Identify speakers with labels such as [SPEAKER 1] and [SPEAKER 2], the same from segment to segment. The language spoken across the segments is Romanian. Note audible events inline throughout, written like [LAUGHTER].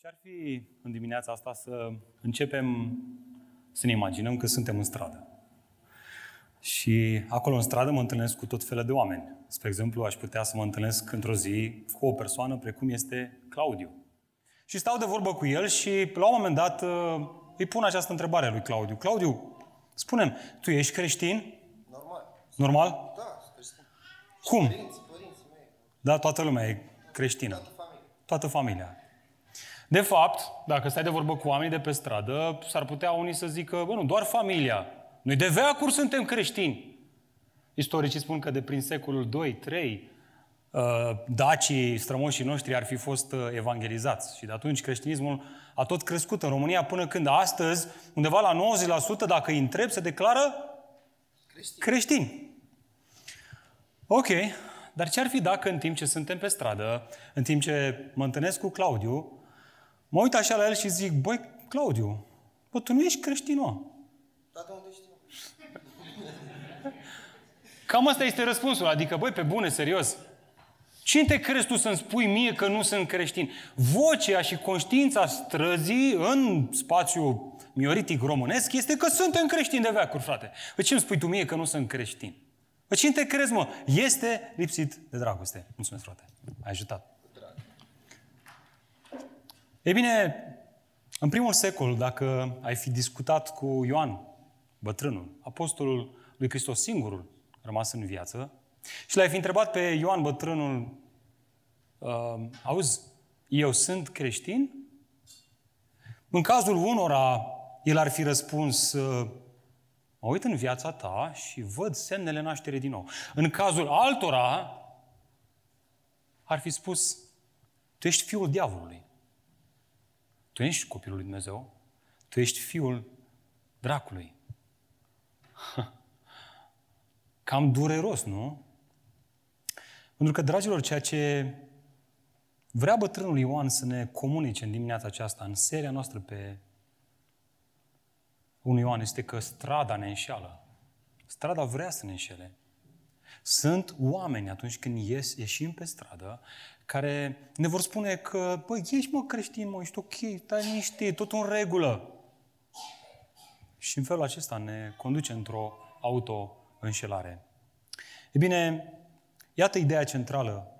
[SPEAKER 1] Ce-ar fi în dimineața asta să începem să ne imaginăm că suntem în stradă. Și acolo în stradă mă întâlnesc cu tot felul de oameni. Spre exemplu, aș putea să mă întâlnesc într-o zi cu o persoană precum este Claudiu. Și stau de vorbă cu el și la un moment dat îi pun această întrebare lui Claudiu. Claudiu, spune tu ești creștin?
[SPEAKER 2] Normal.
[SPEAKER 1] Normal?
[SPEAKER 2] Da, creștin.
[SPEAKER 1] Cum?
[SPEAKER 2] Părinții, părinții mei.
[SPEAKER 1] Da, toată lumea e creștină.
[SPEAKER 2] Toată familia.
[SPEAKER 1] Toată familia. De fapt, dacă stai de vorbă cu oamenii de pe stradă, s-ar putea unii să zică, bă, nu, doar familia. Noi de veacuri suntem creștini. Istoricii spun că de prin secolul 2-3, dacii, strămoșii noștri ar fi fost uh, evangelizați. Și de atunci creștinismul a tot crescut în România până când astăzi, undeva la 90%, dacă îi întreb, se declară
[SPEAKER 2] Creștin.
[SPEAKER 1] creștini. Ok, dar ce ar fi dacă în timp ce suntem pe stradă, în timp ce mă întâlnesc cu Claudiu, mă uit așa la el și zic, băi, Claudiu, bă, tu nu ești creștin, mă.
[SPEAKER 2] Dar de unde știu?
[SPEAKER 1] Cam asta este răspunsul. Adică, băi, pe bune, serios. Cine te crezi tu să-mi spui mie că nu sunt creștin? Vocea și conștiința străzii în spațiul mioritic românesc este că suntem creștini de veacuri, frate. Păi ce îmi spui tu mie că nu sunt creștin? Păi cine te crezi, mă? Este lipsit de dragoste. Mulțumesc, frate. Ai ajutat. Ei bine, în primul secol, dacă ai fi discutat cu Ioan, bătrânul, apostolul lui Hristos, singurul rămas în viață, și l-ai fi întrebat pe Ioan, bătrânul, uh, auzi, eu sunt creștin? În cazul unora, el ar fi răspuns, uh, mă uit în viața ta și văd semnele nașterii din nou. În cazul altora, ar fi spus, tu ești fiul diavolului. Tu ești copilul lui Dumnezeu. Tu ești fiul dracului. [LAUGHS] Cam dureros, nu? Pentru că, dragilor, ceea ce vrea bătrânul Ioan să ne comunice în dimineața aceasta, în seria noastră pe 1 Ioan, este că strada ne înșeală. Strada vrea să ne înșele. Sunt oameni atunci când ies, ieșim pe stradă care ne vor spune că, băi, ești mă creștin, mă, ești ok, stai niște, tot în regulă. Și în felul acesta ne conduce într-o auto-înșelare. E bine, iată ideea centrală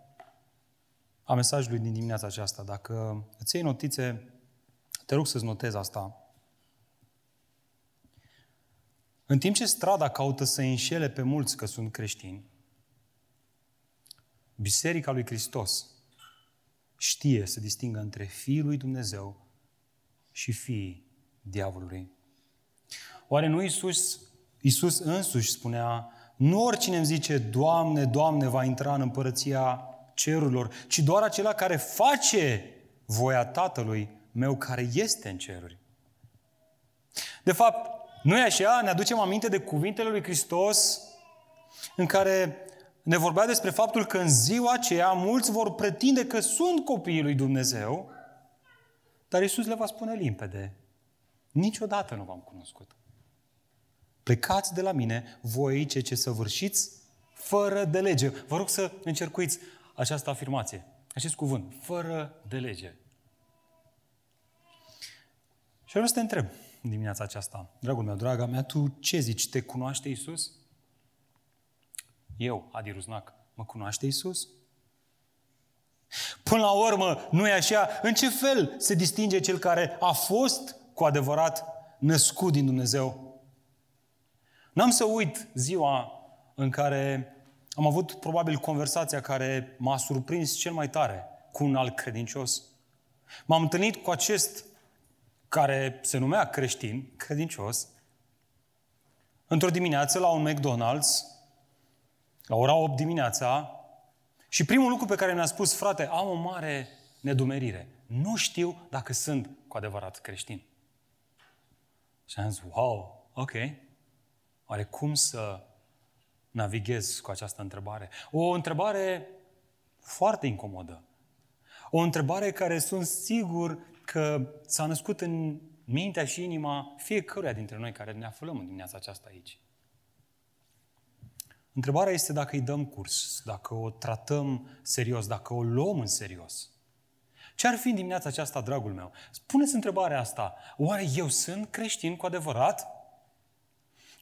[SPEAKER 1] a mesajului din dimineața aceasta. Dacă îți iei notițe, te rog să-ți notezi asta. În timp ce strada caută să înșele pe mulți că sunt creștini, Biserica lui Hristos știe să distingă între Fiul lui Dumnezeu și fiii diavolului. Oare nu Iisus, Iisus însuși spunea, nu oricine îmi zice, Doamne, Doamne, va intra în împărăția cerurilor, ci doar acela care face voia Tatălui meu care este în ceruri. De fapt, nu e așa? Ne aducem aminte de cuvintele lui Hristos în care ne vorbea despre faptul că în ziua aceea mulți vor pretinde că sunt copiii lui Dumnezeu, dar Isus le va spune limpede. Niciodată nu v-am cunoscut. Plecați de la mine, voi cei ce săvârșiți fără de lege. Vă rog să încercuiți această afirmație, acest cuvânt, fără de lege. Și vreau să te întreb în dimineața aceasta, dragul meu, draga mea, tu ce zici? Te cunoaște Isus? Eu, Adi Ruznac, mă cunoaște Isus? Până la urmă, nu e așa? În ce fel se distinge cel care a fost cu adevărat născut din Dumnezeu? N-am să uit ziua în care am avut probabil conversația care m-a surprins cel mai tare cu un alt credincios. M-am întâlnit cu acest care se numea creștin, credincios, într-o dimineață la un McDonald's, la ora 8 dimineața, și primul lucru pe care mi-a spus, frate, am o mare nedumerire. Nu știu dacă sunt cu adevărat creștin. Și am zis, wow, ok. Oare cum să navighez cu această întrebare? O întrebare foarte incomodă. O întrebare care sunt sigur că s-a născut în mintea și inima fiecăruia dintre noi care ne aflăm în dimineața aceasta aici. Întrebarea este dacă îi dăm curs, dacă o tratăm serios, dacă o luăm în serios. Ce ar fi în dimineața aceasta, dragul meu? Spuneți întrebarea asta. Oare eu sunt creștin cu adevărat?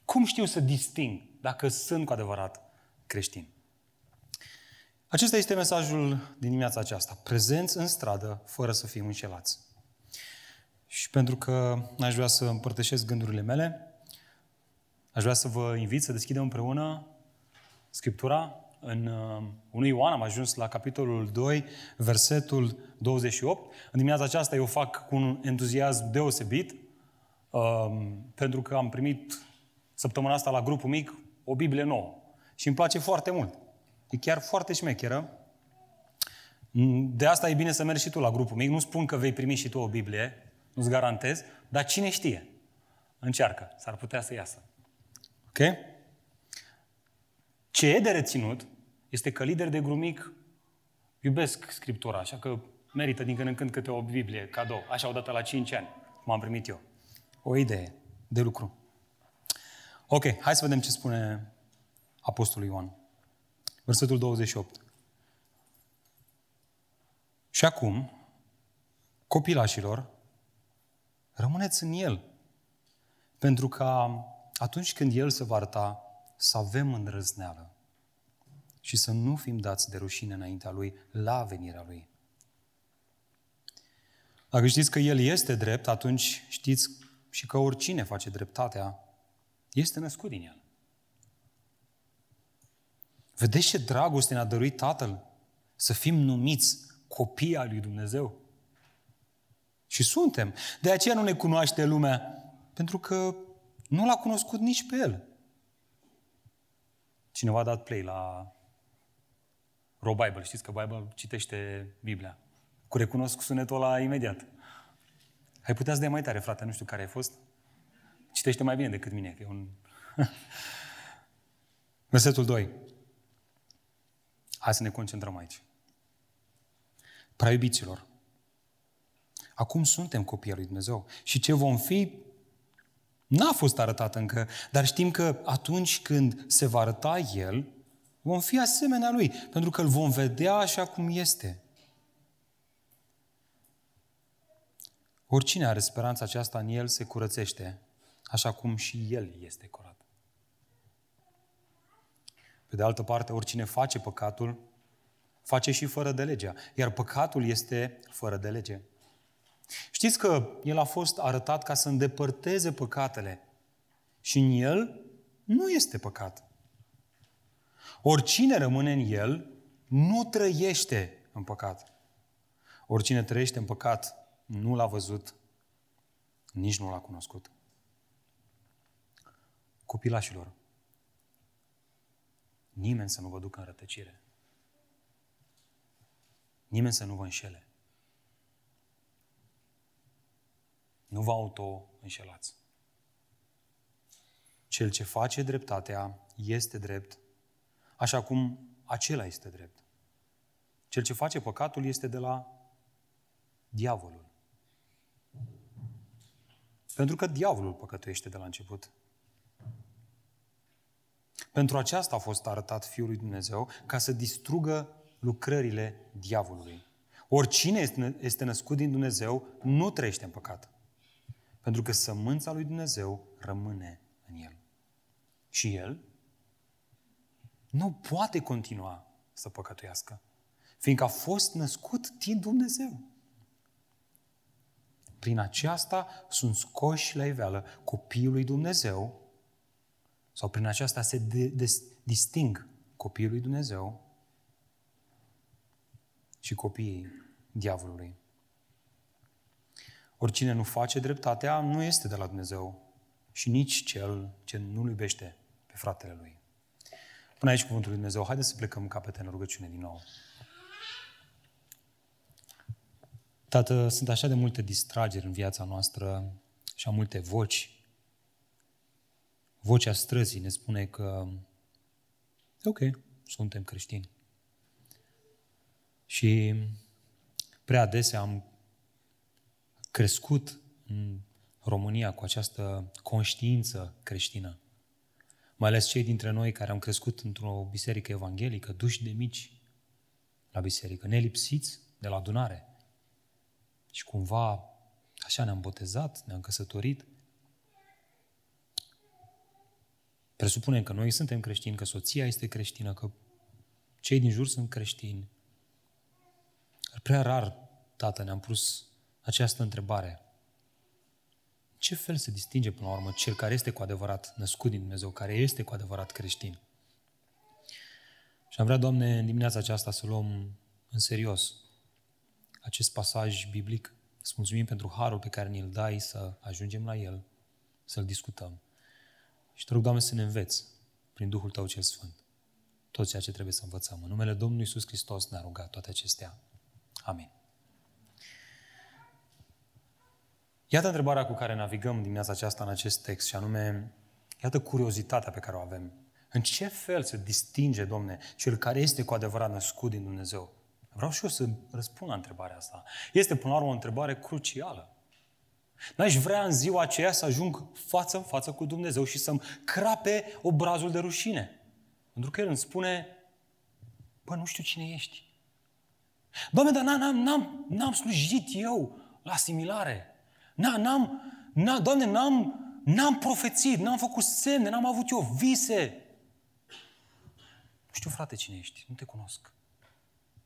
[SPEAKER 1] Cum știu să disting dacă sunt cu adevărat creștin? Acesta este mesajul din dimineața aceasta. Prezenți în stradă, fără să fim înșelați. Și pentru că aș vrea să împărtășesc gândurile mele, aș vrea să vă invit să deschidem împreună Scriptura. În 1 uh, Ioan am ajuns la capitolul 2, versetul 28. În dimineața aceasta eu fac cu un entuziasm deosebit, um, pentru că am primit săptămâna asta la grupul mic o Biblie nouă. Și îmi place foarte mult. E chiar foarte șmecheră. De asta e bine să mergi și tu la grupul mic. Nu spun că vei primi și tu o Biblie, nu-ți garantez, dar cine știe? Încearcă, s-ar putea să iasă. Ok? Ce e de reținut este că lideri de grup mic iubesc Scriptura, așa că merită din când în când câte o Biblie, cadou, așa odată la 5 ani, cum am primit eu. O idee de lucru. Ok, hai să vedem ce spune Apostolul Ioan. Versetul 28. Și acum, copilașilor, rămâneți în El, pentru că atunci când El se va arăta, să avem îndrăzneală și să nu fim dați de rușine înaintea Lui la venirea Lui. Dacă știți că El este drept, atunci știți și că oricine face dreptatea este născut din El. Vedeți ce dragoste ne-a dăruit Tatăl? Să fim numiți copii al lui Dumnezeu. Și suntem. De aceea nu ne cunoaște lumea, pentru că nu l-a cunoscut nici pe El. Cineva a dat play la Ro Bible. Știți că Bible citește Biblia. Cu recunosc sunetul ăla imediat. Ai putea să dai mai tare, frate, nu știu care ai fost. Citește mai bine decât mine, că e un... [LAUGHS] Versetul 2. Hai să ne concentrăm aici. Prea iubiților, acum suntem copii al lui Dumnezeu și ce vom fi n-a fost arătat încă, dar știm că atunci când se va arăta El, vom fi asemenea Lui, pentru că îl vom vedea așa cum este. Oricine are speranța aceasta în El se curățește, așa cum și El este curat. Pe de altă parte, oricine face păcatul, face și fără de legea. Iar păcatul este fără de lege. Știți că el a fost arătat ca să îndepărteze păcatele. Și în el nu este păcat. Oricine rămâne în el, nu trăiește în păcat. Oricine trăiește în păcat, nu l-a văzut, nici nu l-a cunoscut. Copilașilor, nimeni să nu vă ducă în rătăcire. Nimeni să nu vă înșele. Nu vă auto-înșelați. Cel ce face dreptatea este drept, așa cum acela este drept. Cel ce face păcatul este de la diavolul. Pentru că diavolul păcătuiește de la început. Pentru aceasta a fost arătat Fiul lui Dumnezeu, ca să distrugă lucrările diavolului. Oricine este născut din Dumnezeu nu trăiește în păcat. Pentru că sămânța lui Dumnezeu rămâne în el. Și el nu poate continua să păcătuiască, fiindcă a fost născut din Dumnezeu. Prin aceasta sunt scoși la iveală copiii lui Dumnezeu, sau prin aceasta se de, de, disting copiii lui Dumnezeu și copiii diavolului. Oricine nu face dreptatea nu este de la Dumnezeu și nici cel ce nu-l iubește pe fratele lui. Până aici cuvântul lui Dumnezeu. Haideți să plecăm capete în rugăciune din nou. Tată, sunt așa de multe distrageri în viața noastră și am multe voci. Vocea străzii ne spune că ok, suntem creștini. Și prea adesea am crescut în România cu această conștiință creștină. Mai ales cei dintre noi care am crescut într-o biserică evanghelică, duși de mici la biserică, nelipsiți de la adunare. Și cumva așa ne-am botezat, ne-am căsătorit. Presupunem că noi suntem creștini, că soția este creștină, că cei din jur sunt creștini. Prea rar, tată, ne-am pus această întrebare. Ce fel se distinge până la urmă cel care este cu adevărat născut din Dumnezeu, care este cu adevărat creștin? Și am vrea, Doamne, în dimineața aceasta să luăm în serios acest pasaj biblic. Să mulțumim pentru harul pe care ni-l dai să ajungem la el, să-l discutăm. Și te rog, Doamne, să ne înveți prin Duhul Tău cel Sfânt tot ceea ce trebuie să învățăm. În numele Domnului Iisus Hristos ne-a rugat toate acestea. Amin. Iată întrebarea cu care navigăm dimineața aceasta în acest text și anume, iată curiozitatea pe care o avem. În ce fel se distinge, Domne, cel care este cu adevărat născut din Dumnezeu? Vreau și eu să răspund la întrebarea asta. Este, până la urmă, o întrebare crucială. N-aș vrea în ziua aceea să ajung față în față cu Dumnezeu și să-mi crape obrazul de rușine. Pentru că El îmi spune, bă, nu știu cine ești. Doamne, dar n-am, n-am, n-am slujit eu la asimilare. N-am, n-am, Doamne, n-am, n-am profețit, n-am făcut semne, n-am avut eu vise. Nu știu, frate, cine ești, nu te cunosc.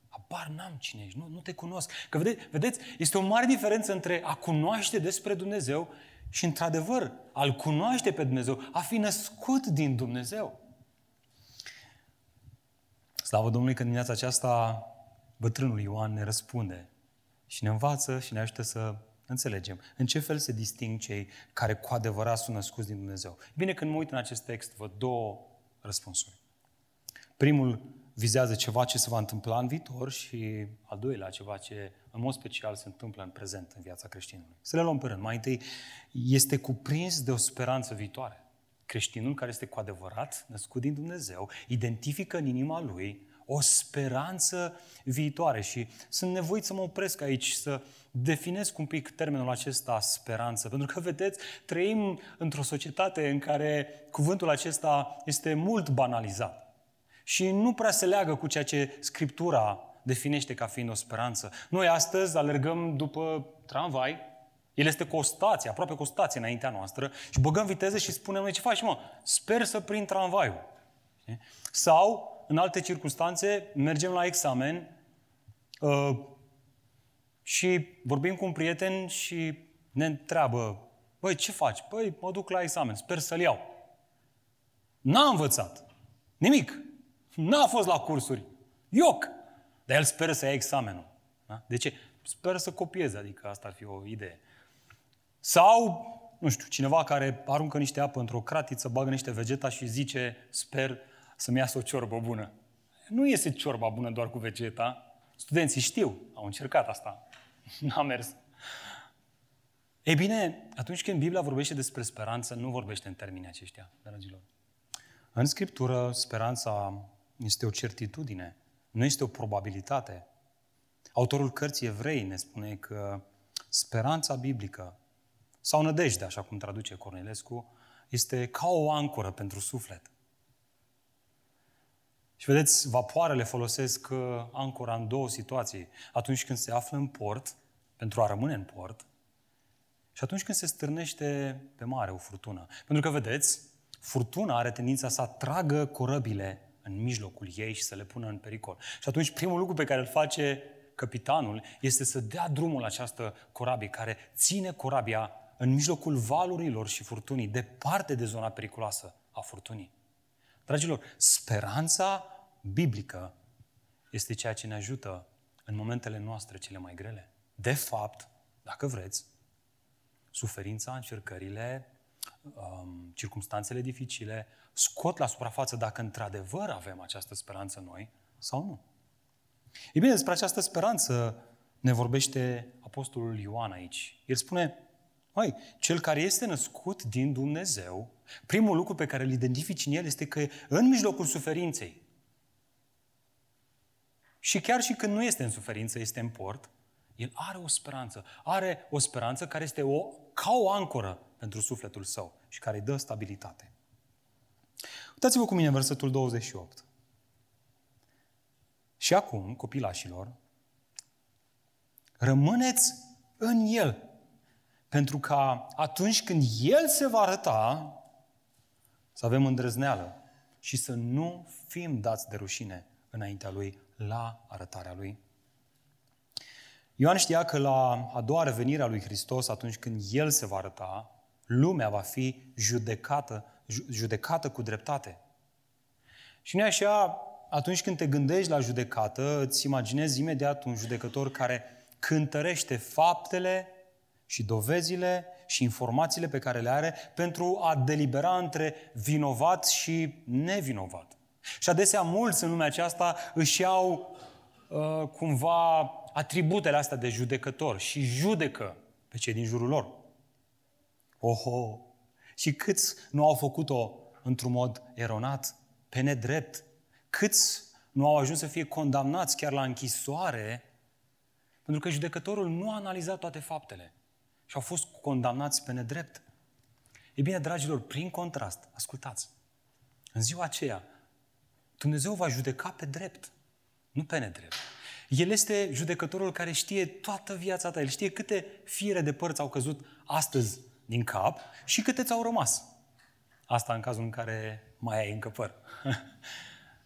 [SPEAKER 1] Habar n-am cine ești, nu, nu te cunosc. Că vedeți, vedeți, este o mare diferență între a cunoaște despre Dumnezeu și, într-adevăr, a-L cunoaște pe Dumnezeu, a fi născut din Dumnezeu. Slavă Domnului că dimineața aceasta bătrânul Ioan ne răspunde și ne învață și ne ajută să înțelegem în ce fel se disting cei care cu adevărat sunt născuți din Dumnezeu. Bine, când mă uit în acest text, văd două răspunsuri. Primul vizează ceva ce se va întâmpla în viitor și al doilea ceva ce în mod special se întâmplă în prezent în viața creștinului. Să le luăm pe rând. Mai întâi, este cuprins de o speranță viitoare. Creștinul care este cu adevărat născut din Dumnezeu identifică în inima lui o speranță viitoare și sunt nevoit să mă opresc aici să definesc un pic termenul acesta speranță, pentru că, vedeți, trăim într-o societate în care cuvântul acesta este mult banalizat și nu prea se leagă cu ceea ce Scriptura definește ca fiind o speranță. Noi astăzi alergăm după tramvai, el este cu o stație, aproape cu o stație înaintea noastră și băgăm viteză și spunem, noi ce faci, mă? Sper să prind tramvaiul. Sau, în alte circunstanțe, mergem la examen uh, și vorbim cu un prieten și ne întreabă, băi, ce faci? Păi, mă duc la examen, sper să-l iau. N-a învățat. Nimic. N-a fost la cursuri. Ioc! Dar el speră să ia examenul. Da? De ce? Speră să copieze, adică asta ar fi o idee. Sau, nu știu, cineva care aruncă niște apă într-o cratiță, bagă niște vegeta și zice, sper să-mi iasă o ciorbă bună. Nu iese ciorba bună doar cu vegeta. Studenții știu, au încercat asta. [LAUGHS] N-a mers. Ei bine, atunci când Biblia vorbește despre speranță, nu vorbește în termenii aceștia, dragilor. În Scriptură, speranța este o certitudine, nu este o probabilitate. Autorul cărții evrei ne spune că speranța biblică, sau nădejde, așa cum traduce Cornelescu, este ca o ancoră pentru suflet. Și vedeți, vapoarele folosesc uh, ancora în două situații. Atunci când se află în port, pentru a rămâne în port, și atunci când se stârnește pe mare o furtună. Pentru că, vedeți, furtuna are tendința să atragă corăbile în mijlocul ei și să le pună în pericol. Și atunci primul lucru pe care îl face capitanul este să dea drumul la această corabie care ține corabia în mijlocul valurilor și furtunii, departe de zona periculoasă a furtunii. Dragilor, speranța biblică este ceea ce ne ajută în momentele noastre cele mai grele. De fapt, dacă vreți, suferința, încercările, um, circumstanțele dificile scot la suprafață dacă într-adevăr avem această speranță noi sau nu. E bine, despre această speranță ne vorbește Apostolul Ioan aici. El spune, Măi, cel care este născut din Dumnezeu, primul lucru pe care îl identifici în el este că în mijlocul suferinței, și chiar și când nu este în suferință, este în port, el are o speranță. Are o speranță care este o, ca o ancoră pentru sufletul său și care îi dă stabilitate. Uitați-vă cu mine în versetul 28. Și acum, copilașilor, rămâneți în El. Pentru ca atunci când El se va arăta, să avem îndrăzneală și să nu fim dați de rușine înaintea Lui, la arătarea Lui. Ioan știa că la a doua revenire a lui Hristos, atunci când El se va arăta, lumea va fi judecată, judecată cu dreptate. Și nu așa, atunci când te gândești la judecată, îți imaginezi imediat un judecător care cântărește faptele și dovezile și informațiile pe care le are pentru a delibera între vinovat și nevinovat. Și adesea mulți în lumea aceasta își iau uh, cumva atributele astea de judecător și judecă pe cei din jurul lor. Oho! Și câți nu au făcut-o într-un mod eronat, pe nedrept? Câți nu au ajuns să fie condamnați chiar la închisoare pentru că judecătorul nu a analizat toate faptele și au fost condamnați pe nedrept? E bine, dragilor, prin contrast, ascultați, în ziua aceea, Dumnezeu va judeca pe drept, nu pe nedrept. El este judecătorul care știe toată viața ta. El știe câte fiere de părți au căzut astăzi din cap și câte ți-au rămas. Asta în cazul în care mai ai încă păr. [LAUGHS]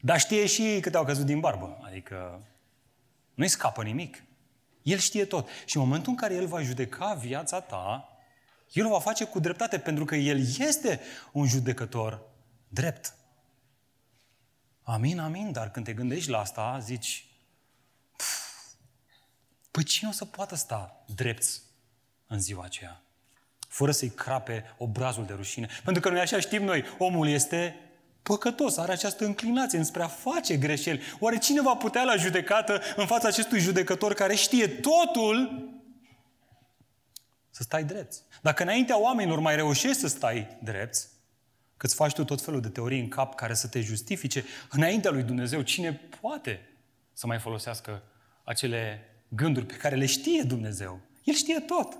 [SPEAKER 1] Dar știe și câte au căzut din barbă. Adică nu-i scapă nimic. El știe tot. Și în momentul în care El va judeca viața ta, El o va face cu dreptate, pentru că El este un judecător drept. Amin, amin, dar când te gândești la asta, zici, păi cine o să poată sta drept în ziua aceea? Fără să-i crape obrazul de rușine. Pentru că noi așa știm noi, omul este păcătos, are această înclinație înspre a face greșeli. Oare cine va putea la judecată în fața acestui judecător care știe totul să stai drept? Dacă înaintea oamenilor mai reușești să stai drept, că îți faci tu tot felul de teorii în cap care să te justifice, înaintea lui Dumnezeu, cine poate să mai folosească acele gânduri pe care le știe Dumnezeu? El știe tot.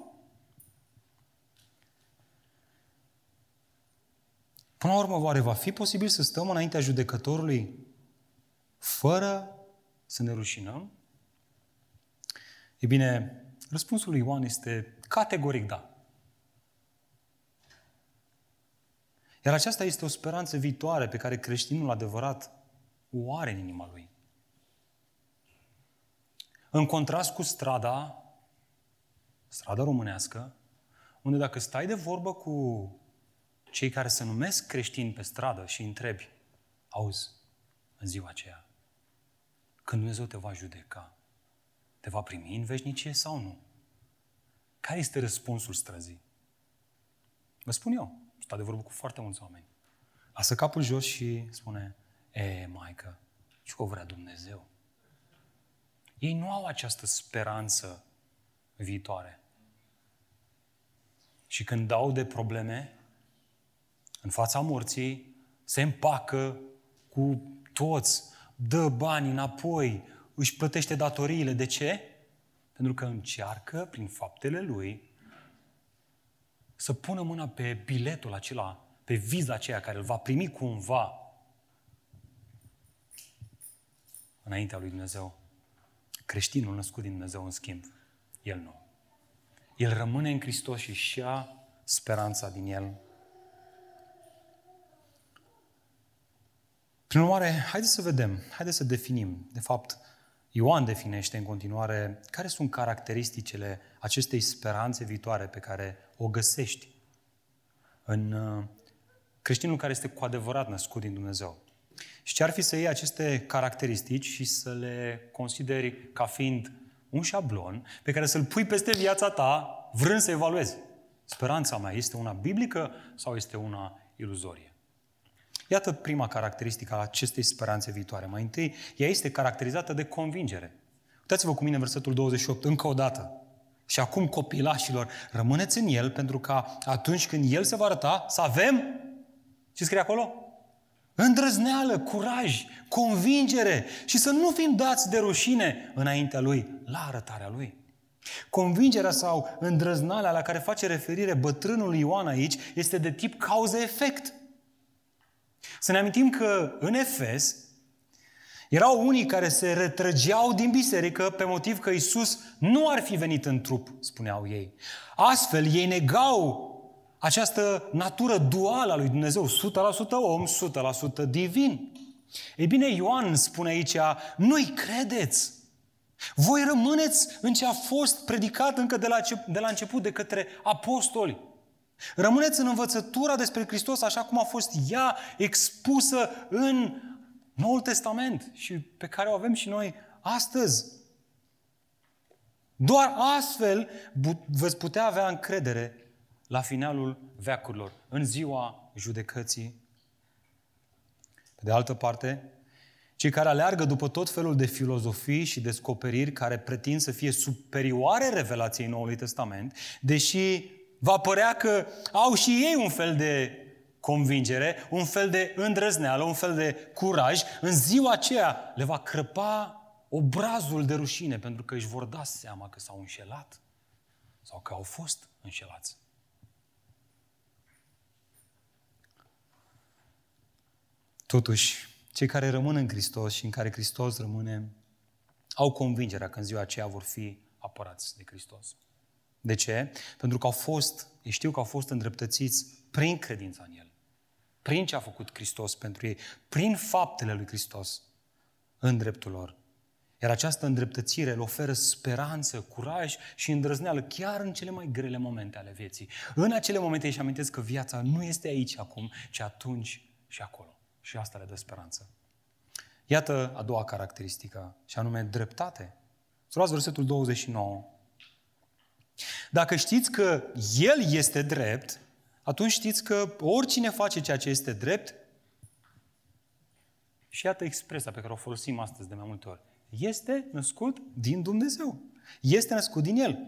[SPEAKER 1] Până la urmă, oare va fi posibil să stăm înaintea judecătorului fără să ne rușinăm? E bine, răspunsul lui Ioan este categoric da. Iar aceasta este o speranță viitoare pe care creștinul adevărat o are în inima lui. În contrast cu strada, strada românească, unde dacă stai de vorbă cu cei care se numesc creștini pe stradă și întrebi, auzi, în ziua aceea, când Dumnezeu te va judeca, te va primi în veșnicie sau nu? Care este răspunsul străzii? Vă spun eu, stau de vorbă cu foarte mulți oameni. Lasă capul jos și spune, e, maică, ce o vrea Dumnezeu? Ei nu au această speranță viitoare. Și când dau de probleme, în fața morții, se împacă cu toți, dă bani înapoi, își plătește datoriile. De ce? Pentru că încearcă, prin faptele lui, să pună mâna pe biletul acela, pe viza aceea care îl va primi cumva înaintea lui Dumnezeu. Creștinul născut din Dumnezeu, în schimb, el nu. El rămâne în Hristos și își ia speranța din el. Prin urmare, haideți să vedem, haideți să definim. De fapt, Ioan definește în continuare care sunt caracteristicile acestei speranțe viitoare pe care o găsești în uh, creștinul care este cu adevărat născut din Dumnezeu. Și ce ar fi să iei aceste caracteristici și să le consideri ca fiind un șablon pe care să-l pui peste viața ta, vrând să evaluezi. Speranța mea este una biblică sau este una iluzorie? Iată prima caracteristică a acestei speranțe viitoare. Mai întâi, ea este caracterizată de convingere. Uitați-vă cu mine versetul 28, încă o dată. Și acum, copilașilor, rămâneți în El pentru ca atunci când El se va arăta, să avem, ce scrie acolo? Îndrăzneală, curaj, convingere și să nu fim dați de rușine înaintea Lui, la arătarea Lui. Convingerea sau îndrăznalea la care face referire bătrânul Ioan aici este de tip cauză-efect. Să ne amintim că în Efes Erau unii care se retrăgeau din biserică pe motiv că Isus nu ar fi venit în trup, spuneau ei. Astfel, ei negau această natură duală a lui Dumnezeu, 100% om, 100% divin. Ei bine, Ioan spune aici, nu-i credeți. Voi rămâneți în ce a fost predicat încă de la, de la început de către apostoli. Rămâneți în învățătura despre Hristos așa cum a fost ea expusă în Noul Testament și pe care o avem și noi astăzi. Doar astfel veți putea avea încredere la finalul veacurilor, în ziua judecății. Pe de altă parte, cei care aleargă după tot felul de filozofii și descoperiri care pretind să fie superioare revelației Noului Testament, deși va părea că au și ei un fel de convingere, un fel de îndrăzneală, un fel de curaj, în ziua aceea le va crăpa obrazul de rușine pentru că își vor da seama că s-au înșelat sau că au fost înșelați. Totuși, cei care rămân în Hristos și în care Hristos rămâne, au convingerea că în ziua aceea vor fi apărați de Hristos. De ce? Pentru că au fost, ei știu că au fost îndreptățiți prin credința în El. Prin ce a făcut Hristos pentru ei. Prin faptele lui Hristos în dreptul lor. Iar această îndreptățire le oferă speranță, curaj și îndrăzneală chiar în cele mai grele momente ale vieții. În acele momente își amintesc că viața nu este aici acum, ci atunci și acolo și asta le dă speranță. Iată a doua caracteristică, și anume dreptate. Să luați versetul 29. Dacă știți că El este drept, atunci știți că oricine face ceea ce este drept, și iată expresia pe care o folosim astăzi de mai multe ori, este născut din Dumnezeu. Este născut din El.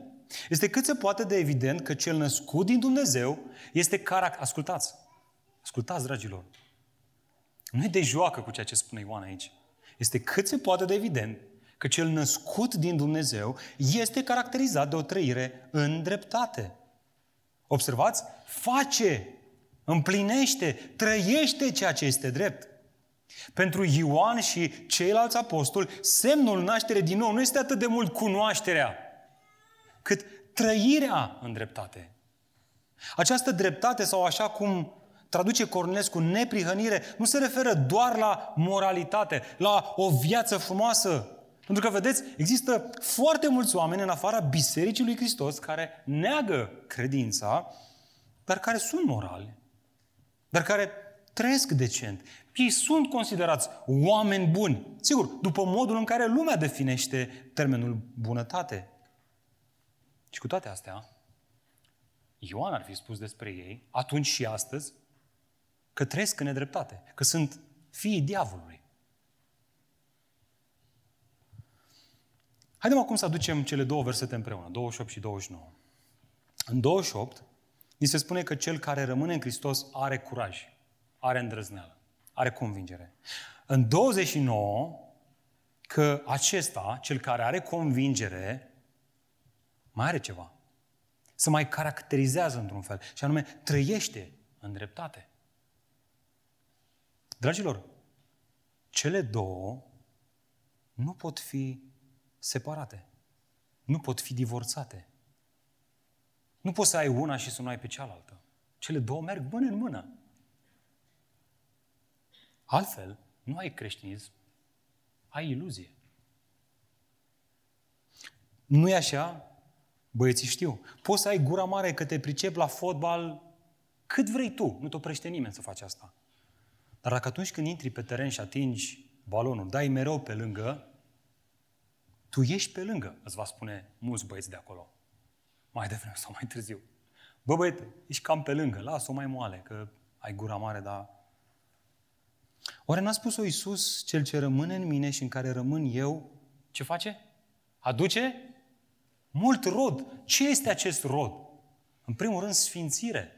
[SPEAKER 1] Este cât se poate de evident că cel născut din Dumnezeu este caract... Ascultați! Ascultați, dragilor! Nu e de joacă cu ceea ce spune Ioan aici. Este cât se poate de evident că cel născut din Dumnezeu este caracterizat de o trăire în dreptate. Observați? Face, împlinește, trăiește ceea ce este drept. Pentru Ioan și ceilalți apostoli, semnul naștere din nou nu este atât de mult cunoașterea, cât trăirea în dreptate. Această dreptate, sau așa cum traduce Cornelescu, neprihănire, nu se referă doar la moralitate, la o viață frumoasă. Pentru că, vedeți, există foarte mulți oameni în afara Bisericii lui Hristos care neagă credința, dar care sunt morali, dar care trăiesc decent. Ei sunt considerați oameni buni. Sigur, după modul în care lumea definește termenul bunătate. Și cu toate astea, Ioan ar fi spus despre ei, atunci și astăzi, că trăiesc în nedreptate, că sunt fiii diavolului. Haidem acum să aducem cele două versete împreună, 28 și 29. În 28, ni se spune că cel care rămâne în Hristos are curaj, are îndrăzneală, are convingere. În 29, că acesta, cel care are convingere, mai are ceva. Se mai caracterizează într-un fel, și anume trăiește în dreptate. Dragilor, cele două nu pot fi separate. Nu pot fi divorțate. Nu poți să ai una și să nu ai pe cealaltă. Cele două merg mână în mână. Altfel, nu ai creștinism, ai iluzie. Nu e așa? Băieții știu. Poți să ai gura mare că te pricep la fotbal cât vrei tu. Nu te oprește nimeni să faci asta. Dar dacă atunci când intri pe teren și atingi balonul, dai mereu pe lângă, tu ești pe lângă, îți va spune mulți băieți de acolo. Mai devreme sau mai târziu. Bă, băiete, ești cam pe lângă, lasă-o mai moale, că ai gura mare, dar... Oare n-a spus-o Iisus, cel ce rămâne în mine și în care rămân eu, ce face? Aduce mult rod. Ce este acest rod? În primul rând, sfințire.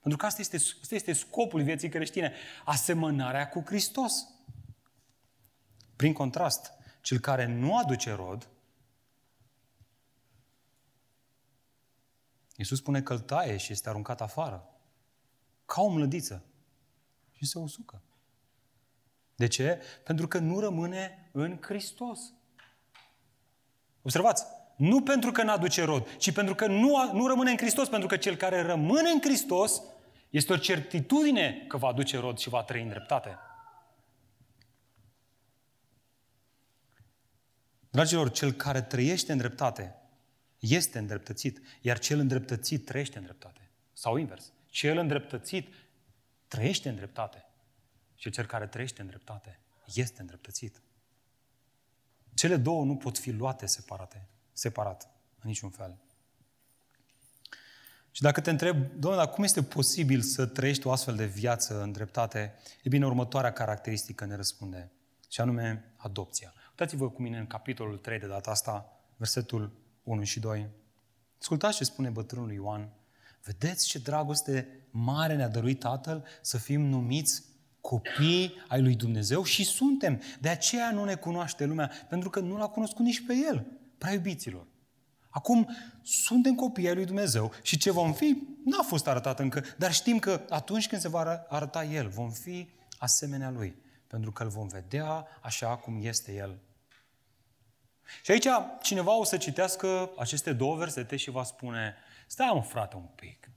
[SPEAKER 1] Pentru că asta este, asta este scopul vieții creștine, asemănarea cu Hristos. Prin contrast, cel care nu aduce rod, Iisus spune că îl taie și este aruncat afară, ca o mlădiță, și se usucă. De ce? Pentru că nu rămâne în Hristos. Observați, nu pentru că n-aduce rod, ci pentru că nu, nu rămâne în Hristos, pentru că cel care rămâne în Hristos este o certitudine că va aduce rod și va trăi în dreptate. Dragilor, cel care trăiește în dreptate este îndreptățit, iar cel îndreptățit trăiește în dreptate. Sau invers. Cel îndreptățit trăiește în dreptate și cel care trăiește în dreptate este îndreptățit. Cele două nu pot fi luate separate, separat, în niciun fel. Și dacă te întreb, domnule, dar cum este posibil să trăiești o astfel de viață în dreptate? E bine, următoarea caracteristică ne răspunde, și anume adopția. Uitați-vă cu mine în capitolul 3 de data asta, versetul 1 și 2. Ascultați ce spune bătrânul Ioan. Vedeți ce dragoste mare ne-a dăruit Tatăl să fim numiți copii ai lui Dumnezeu și suntem. De aceea nu ne cunoaște lumea, pentru că nu l-a cunoscut nici pe El, prea iubiților. Acum suntem copii ai lui Dumnezeu și ce vom fi n-a fost arătat încă, dar știm că atunci când se va arăta El, vom fi asemenea Lui, pentru că îl vom vedea așa cum este El. Și aici cineva o să citească aceste două versete și va spune, stai mă frate un pic,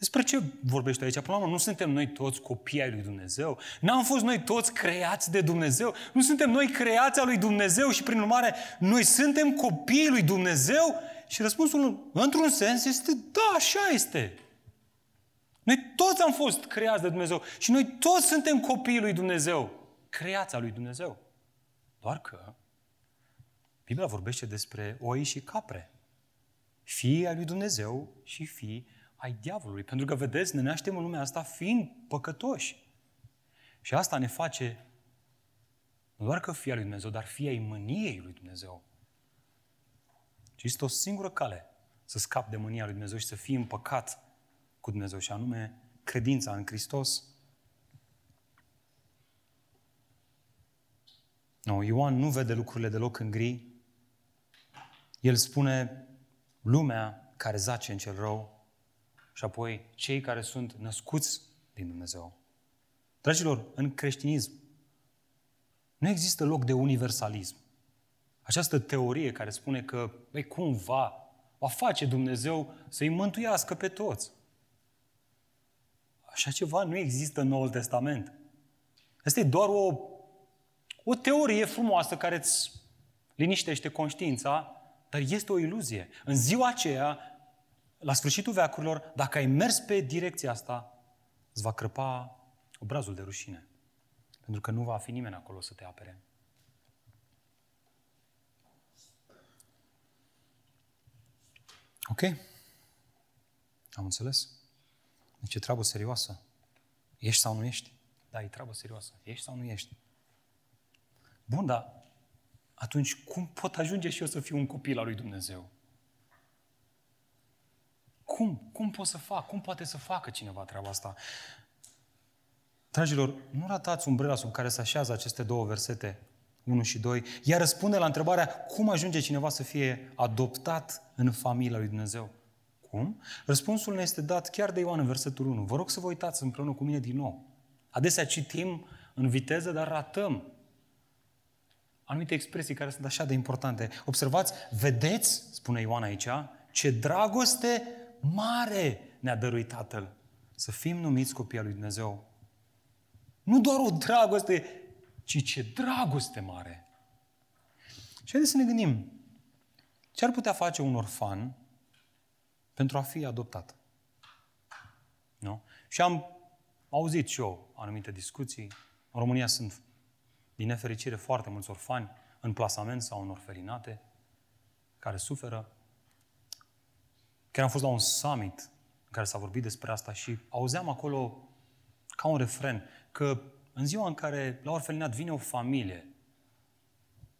[SPEAKER 1] despre ce vorbește aici? Până la urmă, nu suntem noi toți copii ai lui Dumnezeu? N-am fost noi toți creați de Dumnezeu? Nu suntem noi creați a lui Dumnezeu și, prin urmare, noi suntem copiii lui Dumnezeu? Și răspunsul, într-un sens, este da, așa este. Noi toți am fost creați de Dumnezeu și noi toți suntem copiii lui Dumnezeu, creați a lui Dumnezeu. Doar că Biblia vorbește despre oi și capre. Fii ai lui Dumnezeu și fii ai diavolului. Pentru că, vedeți, ne naștem în lumea asta fiind păcătoși. Și asta ne face nu doar că fie lui Dumnezeu, dar fie ai mâniei lui Dumnezeu. Și este o singură cale să scap de mânia lui Dumnezeu și să fii împăcat cu Dumnezeu, și anume credința în Hristos. No, Ioan nu vede lucrurile deloc în gri. El spune, lumea care zace în cel rău și apoi cei care sunt născuți din Dumnezeu. Dragilor, în creștinism nu există loc de universalism. Această teorie care spune că, băi, cumva, va face Dumnezeu să-i mântuiască pe toți. Așa ceva nu există în Noul Testament. Asta e doar o, o teorie frumoasă care îți liniștește conștiința, dar este o iluzie. În ziua aceea, la sfârșitul veacurilor, dacă ai mers pe direcția asta, îți va crăpa obrazul de rușine. Pentru că nu va fi nimeni acolo să te apere. Ok? Am înțeles? Deci e treabă serioasă. Ești sau nu ești? Da, e treabă serioasă. Ești sau nu ești? Bun, dar atunci cum pot ajunge și eu să fiu un copil al lui Dumnezeu? Cum? Cum pot să fac? Cum poate să facă cineva treaba asta? Dragilor, nu ratați umbrela sub care se așează aceste două versete, 1 și 2, iar răspunde la întrebarea cum ajunge cineva să fie adoptat în familia lui Dumnezeu. Cum? Răspunsul ne este dat chiar de Ioan în versetul 1. Vă rog să vă uitați împreună cu mine din nou. Adesea citim în viteză, dar ratăm anumite expresii care sunt așa de importante. Observați, vedeți, spune Ioan aici, ce dragoste mare ne-a dăruit Tatăl. Să fim numiți copii al lui Dumnezeu. Nu doar o dragoste, ci ce dragoste mare. Și haideți să ne gândim. Ce ar putea face un orfan pentru a fi adoptat? Nu? Și am auzit și eu anumite discuții. În România sunt, din nefericire, foarte mulți orfani în plasament sau în orfelinate care suferă. Chiar am fost la un summit în care s-a vorbit despre asta și auzeam acolo ca un refren că în ziua în care la orfelinat vine o familie,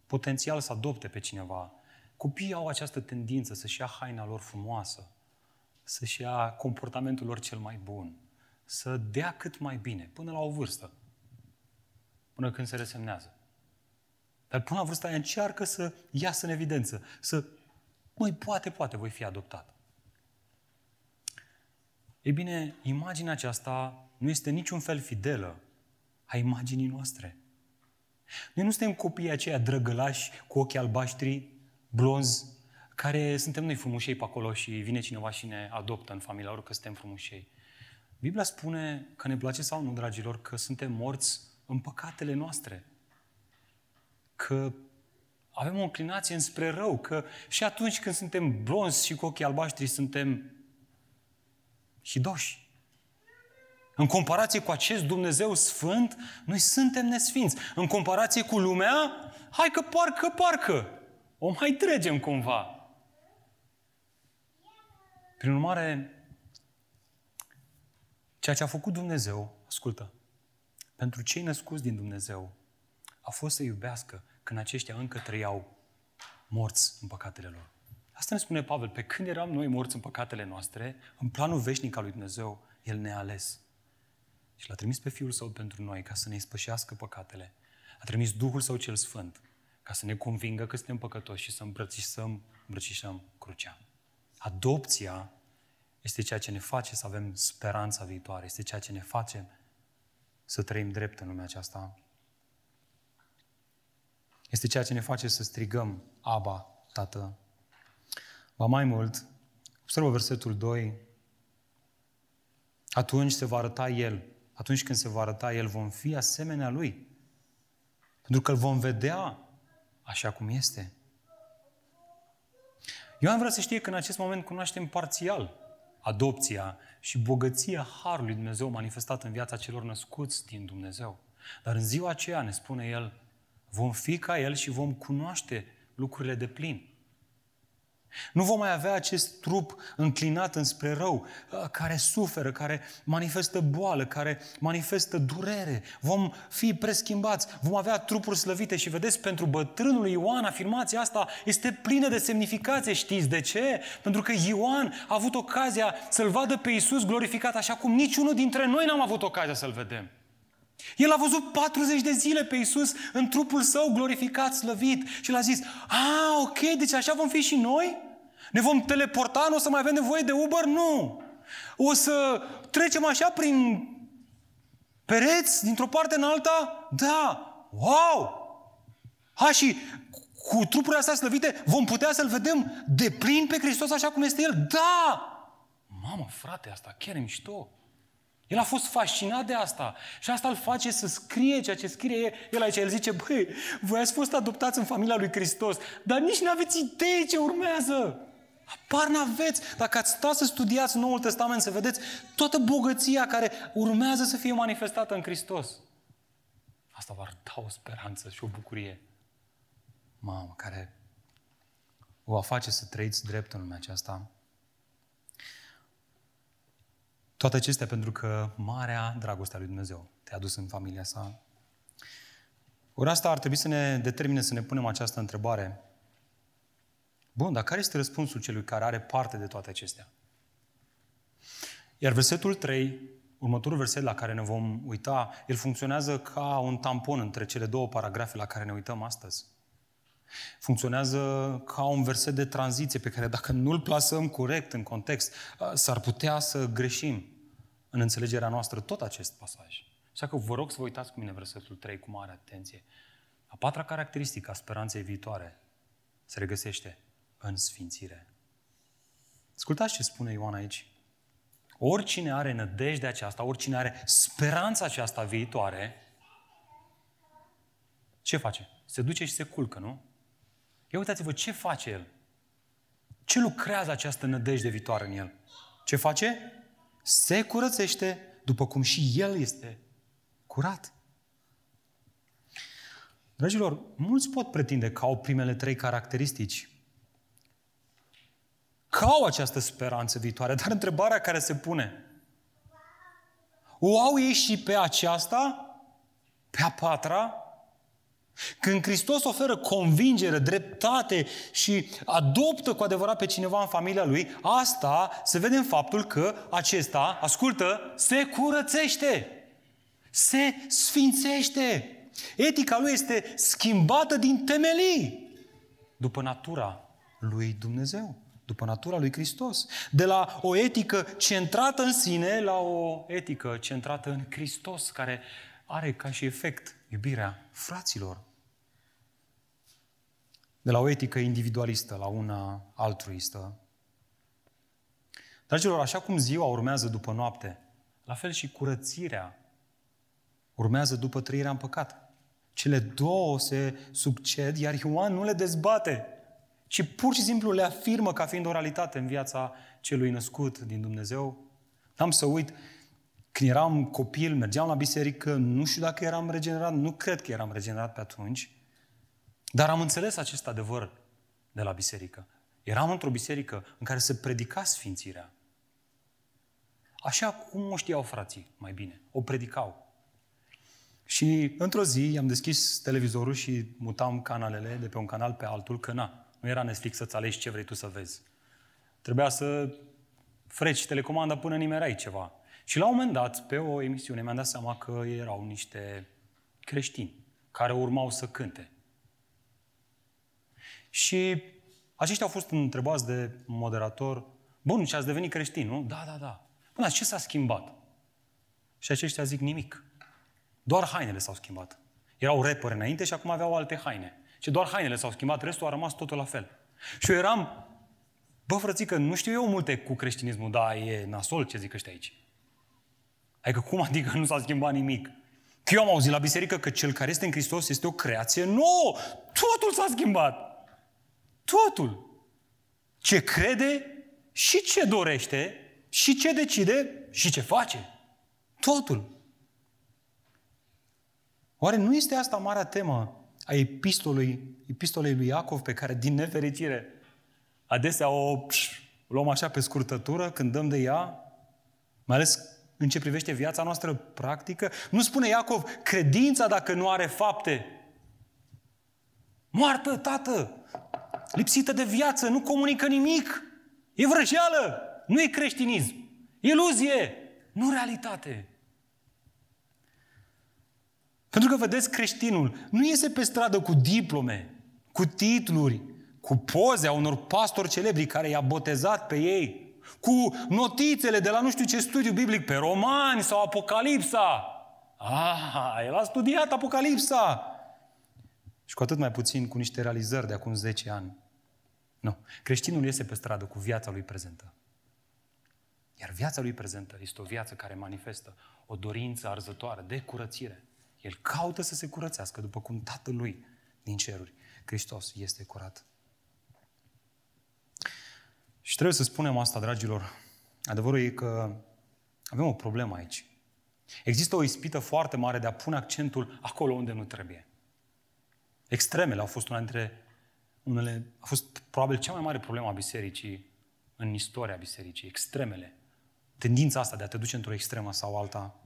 [SPEAKER 1] potențial să adopte pe cineva, copiii au această tendință să-și ia haina lor frumoasă, să-și ia comportamentul lor cel mai bun, să dea cât mai bine, până la o vârstă, până când se resemnează. Dar până la vârsta aia încearcă să iasă în evidență, să, măi, poate, poate voi fi adoptat. Ei bine, imaginea aceasta nu este niciun fel fidelă a imaginii noastre. Noi nu suntem copiii aceia drăgălași cu ochii albaștri, blonzi, care suntem noi frumușei pe acolo și vine cineva și ne adoptă în familia lor că suntem frumușei. Biblia spune că ne place sau nu, dragilor, că suntem morți în păcatele noastre. Că avem o înclinație înspre rău, că și atunci când suntem blonzi și cu ochii albaștri suntem hidoși. În comparație cu acest Dumnezeu sfânt, noi suntem nesfinți. În comparație cu lumea, hai că parcă, parcă, o mai trecem cumva. Prin urmare, ceea ce a făcut Dumnezeu, ascultă, pentru cei născuți din Dumnezeu, a fost să iubească când aceștia încă trăiau morți în păcatele lor. Asta ne spune Pavel, pe când eram noi morți în păcatele noastre, în planul veșnic al lui Dumnezeu, El ne-a ales. Și l-a trimis pe Fiul Său pentru noi, ca să ne ispășească păcatele. A trimis Duhul Său cel Sfânt, ca să ne convingă că suntem păcătoși și să îmbrățișăm, îmbrățișăm crucea. Adopția este ceea ce ne face să avem speranța viitoare, este ceea ce ne face să trăim drept în lumea aceasta. Este ceea ce ne face să strigăm Aba, Tată. Ba mai mult, observă versetul 2, atunci se va arăta El, atunci când se va arăta El, vom fi asemenea Lui. Pentru că îl vom vedea așa cum este. Eu am vrea să știe că în acest moment cunoaștem parțial adopția și bogăția Harului Dumnezeu manifestat în viața celor născuți din Dumnezeu. Dar în ziua aceea, ne spune El, vom fi ca El și vom cunoaște lucrurile de plin. Nu vom mai avea acest trup înclinat înspre rău, ă, care suferă, care manifestă boală, care manifestă durere. Vom fi preschimbați, vom avea trupuri slăvite și vedeți, pentru bătrânul Ioan afirmația asta este plină de semnificație. Știți de ce? Pentru că Ioan a avut ocazia să-L vadă pe Iisus glorificat așa cum niciunul dintre noi n-am avut ocazia să-L vedem. El a văzut 40 de zile pe Iisus în trupul său glorificat, slăvit și l-a zis, a, ok, deci așa vom fi și noi? Ne vom teleporta, nu o să mai avem nevoie de Uber? Nu! O să trecem așa prin pereți, dintr-o parte în alta? Da! Wow! Ha, și cu trupurile astea slăvite vom putea să-L vedem de plin pe Hristos așa cum este El? Da! Mamă, frate, asta chiar e mișto. El a fost fascinat de asta și asta îl face să scrie ceea ce scrie el aici. El zice, băi, voi ați fost adoptați în familia lui Hristos, dar nici nu aveți idee ce urmează. Apar n-aveți. Dacă ați stat să studiați Noul Testament, să vedeți toată bogăția care urmează să fie manifestată în Hristos. Asta va da o speranță și o bucurie. Mamă, care o va face să trăiți drept în lumea aceasta. Toate acestea pentru că marea dragostea lui Dumnezeu te-a dus în familia sa. Ori asta ar trebui să ne determine să ne punem această întrebare. Bun, dar care este răspunsul celui care are parte de toate acestea? Iar versetul 3, următorul verset la care ne vom uita, el funcționează ca un tampon între cele două paragrafe la care ne uităm astăzi. Funcționează ca un verset de tranziție pe care dacă nu-l plasăm corect în context, s-ar putea să greșim în înțelegerea noastră tot acest pasaj. Așa că vă rog să vă uitați cu mine versetul 3 cu mare atenție. A patra caracteristică a speranței viitoare se regăsește în sfințire. Ascultați ce spune Ioan aici. Oricine are nădejde aceasta, oricine are speranța aceasta viitoare, ce face? Se duce și se culcă, nu? Ia uitați-vă ce face el. Ce lucrează această nădejde viitoare în el? Ce face? Se curățește după cum și el este curat. Dragilor, mulți pot pretinde că au primele trei caracteristici că au această speranță viitoare. Dar întrebarea care se pune, o au ei și pe aceasta? Pe a patra? Când Hristos oferă convingere, dreptate și adoptă cu adevărat pe cineva în familia lui, asta se vede în faptul că acesta, ascultă, se curățește, se sfințește. Etica lui este schimbată din temelii după natura lui Dumnezeu după natura lui Hristos. De la o etică centrată în sine la o etică centrată în Hristos, care are ca și efect iubirea fraților. De la o etică individualistă la una altruistă. Dragilor, așa cum ziua urmează după noapte, la fel și curățirea urmează după trăirea în păcat. Cele două se succed, iar Ioan nu le dezbate, ci pur și simplu le afirmă ca fiind o realitate în viața celui născut din Dumnezeu. N-am să uit, când eram copil, mergeam la biserică, nu știu dacă eram regenerat, nu cred că eram regenerat pe atunci, dar am înțeles acest adevăr de la biserică. Eram într-o biserică în care se predica sfințirea. Așa cum o știau frații mai bine. O predicau. Și într-o zi am deschis televizorul și mutam canalele de pe un canal pe altul, că na, nu era Netflix să-ți alegi ce vrei tu să vezi. Trebuia să freci telecomanda până nimerai ceva. Și la un moment dat, pe o emisiune, mi-am dat seama că erau niște creștini care urmau să cânte. Și aceștia au fost întrebați de moderator, bun, și ați devenit creștin, nu? Da, da, da. Bun, ce s-a schimbat? Și aceștia zic nimic. Doar hainele s-au schimbat. Erau repări înainte și acum aveau alte haine. Și doar hainele s-au schimbat, restul a rămas totul la fel. Și eu eram, bă frățică, nu știu eu multe cu creștinismul, dar e nasol ce zic ăștia aici. Adică cum adică nu s-a schimbat nimic? Că eu am auzit la biserică că cel care este în Hristos este o creație nouă. Totul s-a schimbat. Totul. Ce crede și ce dorește și ce decide și ce face. Totul. Oare nu este asta marea temă a epistolei, epistolei lui Iacov pe care, din nefericire, adesea o pș, luăm așa pe scurtătură când dăm de ea, mai ales în ce privește viața noastră practică? Nu spune Iacov, credința dacă nu are fapte. Moartă, tată! Lipsită de viață, nu comunică nimic. E vrăjeală, nu e creștinism. Iluzie, nu realitate. Pentru că, vedeți, creștinul nu iese pe stradă cu diplome, cu titluri, cu poze a unor pastori celebri care i-a botezat pe ei, cu notițele de la nu știu ce studiu biblic pe romani sau Apocalipsa. Ah, el a studiat Apocalipsa. Și cu atât mai puțin cu niște realizări de acum 10 ani. Nu. Creștinul iese pe stradă cu viața lui prezentă. Iar viața lui prezentă este o viață care manifestă o dorință arzătoare de curățire. El caută să se curățească după cum Tatăl lui din ceruri, Hristos, este curat. Și trebuie să spunem asta, dragilor. Adevărul e că avem o problemă aici. Există o ispită foarte mare de a pune accentul acolo unde nu trebuie. Extremele au fost una dintre unele, a fost probabil cea mai mare problemă a bisericii în istoria bisericii, extremele. Tendința asta de a te duce într-o extremă sau alta.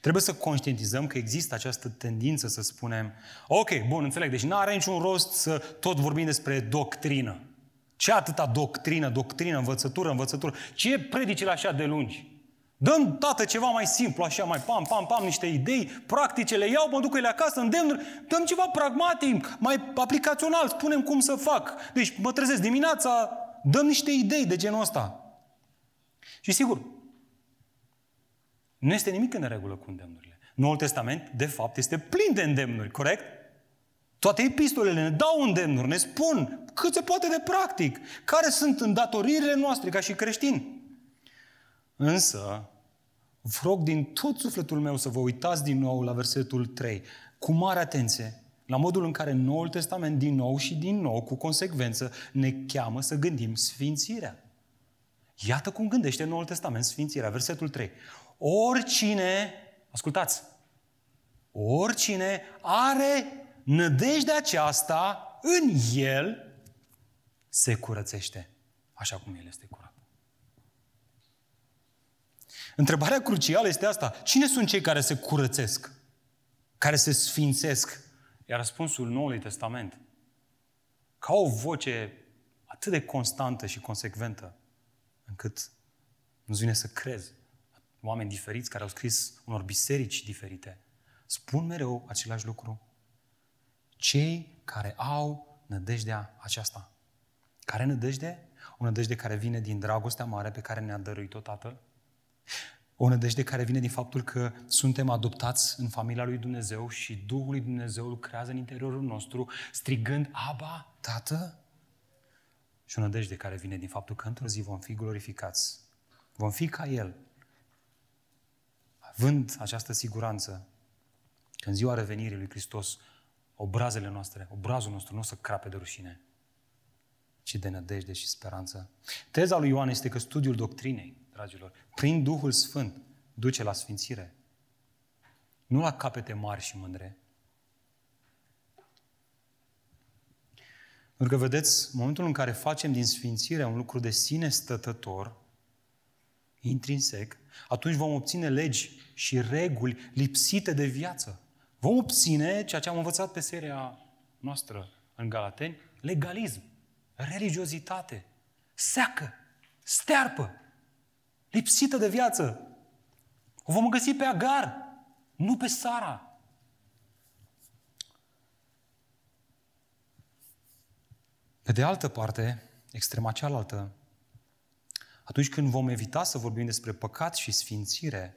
[SPEAKER 1] Trebuie să conștientizăm că există această tendință să spunem, ok, bun, înțeleg, deci nu are niciun rost să tot vorbim despre doctrină. Ce atâta doctrină, doctrină, învățătură, învățătură? Ce predicile așa de lungi? Dăm, tată, ceva mai simplu, așa, mai pam, pam, pam, niște idei practice, le iau, mă duc ele acasă, îndemnuri, dăm ceva pragmatic, mai aplicațional, spunem cum să fac. Deci mă trezesc dimineața, dăm niște idei de genul ăsta. Și sigur, nu este nimic în regulă cu îndemnurile. Noul Testament, de fapt, este plin de îndemnuri, corect? Toate epistolele ne dau îndemnuri, ne spun cât se poate de practic, care sunt îndatoririle noastre ca și creștini. Însă, vă rog din tot sufletul meu să vă uitați din nou la versetul 3, cu mare atenție, la modul în care Noul Testament din nou și din nou, cu consecvență, ne cheamă să gândim sfințirea. Iată cum gândește Noul Testament sfințirea, versetul 3. Oricine, ascultați, oricine are nădejdea aceasta în el, se curățește așa cum el este curat. Întrebarea crucială este asta. Cine sunt cei care se curățesc? Care se sfințesc? Iar răspunsul Noului Testament, ca o voce atât de constantă și consecventă, încât nu-ți vine să crezi. Oameni diferiți care au scris unor biserici diferite, spun mereu același lucru. Cei care au nădejdea aceasta. Care nădejde? O nădejde care vine din dragostea mare pe care ne-a dăruit-o Tatăl. O nădejde care vine din faptul că suntem adoptați în familia lui Dumnezeu și Duhul lui Dumnezeu lucrează în interiorul nostru, strigând, Aba, Tată? Și o nădejde care vine din faptul că într-o zi vom fi glorificați. Vom fi ca El. Având această siguranță că în ziua revenirii lui Hristos obrazele noastre, obrazul nostru nu o să crape de rușine, ci de nădejde și speranță. Teza lui Ioan este că studiul doctrinei, dragilor, prin Duhul Sfânt, duce la sfințire. Nu la capete mari și mândre. Pentru că, vedeți, momentul în care facem din sfințire un lucru de sine stătător, intrinsec, atunci vom obține legi și reguli lipsite de viață. Vom obține ceea ce am învățat pe seria noastră în Galateni, legalism, religiozitate, seacă, stearpă, lipsită de viață. O vom găsi pe Agar, nu pe Sara. Pe de altă parte, extrema cealaltă, atunci când vom evita să vorbim despre păcat și sfințire,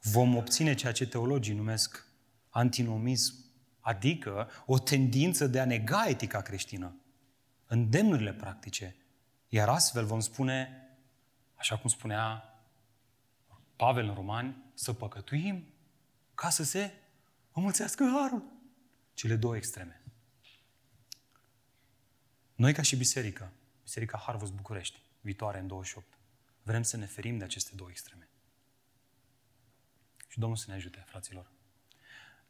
[SPEAKER 1] vom obține ceea ce teologii numesc antinomism, adică o tendință de a nega etica creștină, îndemnurile practice. Iar astfel vom spune, așa cum spunea Pavel în Romani, să păcătuim ca să se înmulțească harul. Cele două extreme. Noi ca și biserică, Biserica Harvest București, viitoare în 28, vrem să ne ferim de aceste două extreme. Și Domnul să ne ajute, fraților.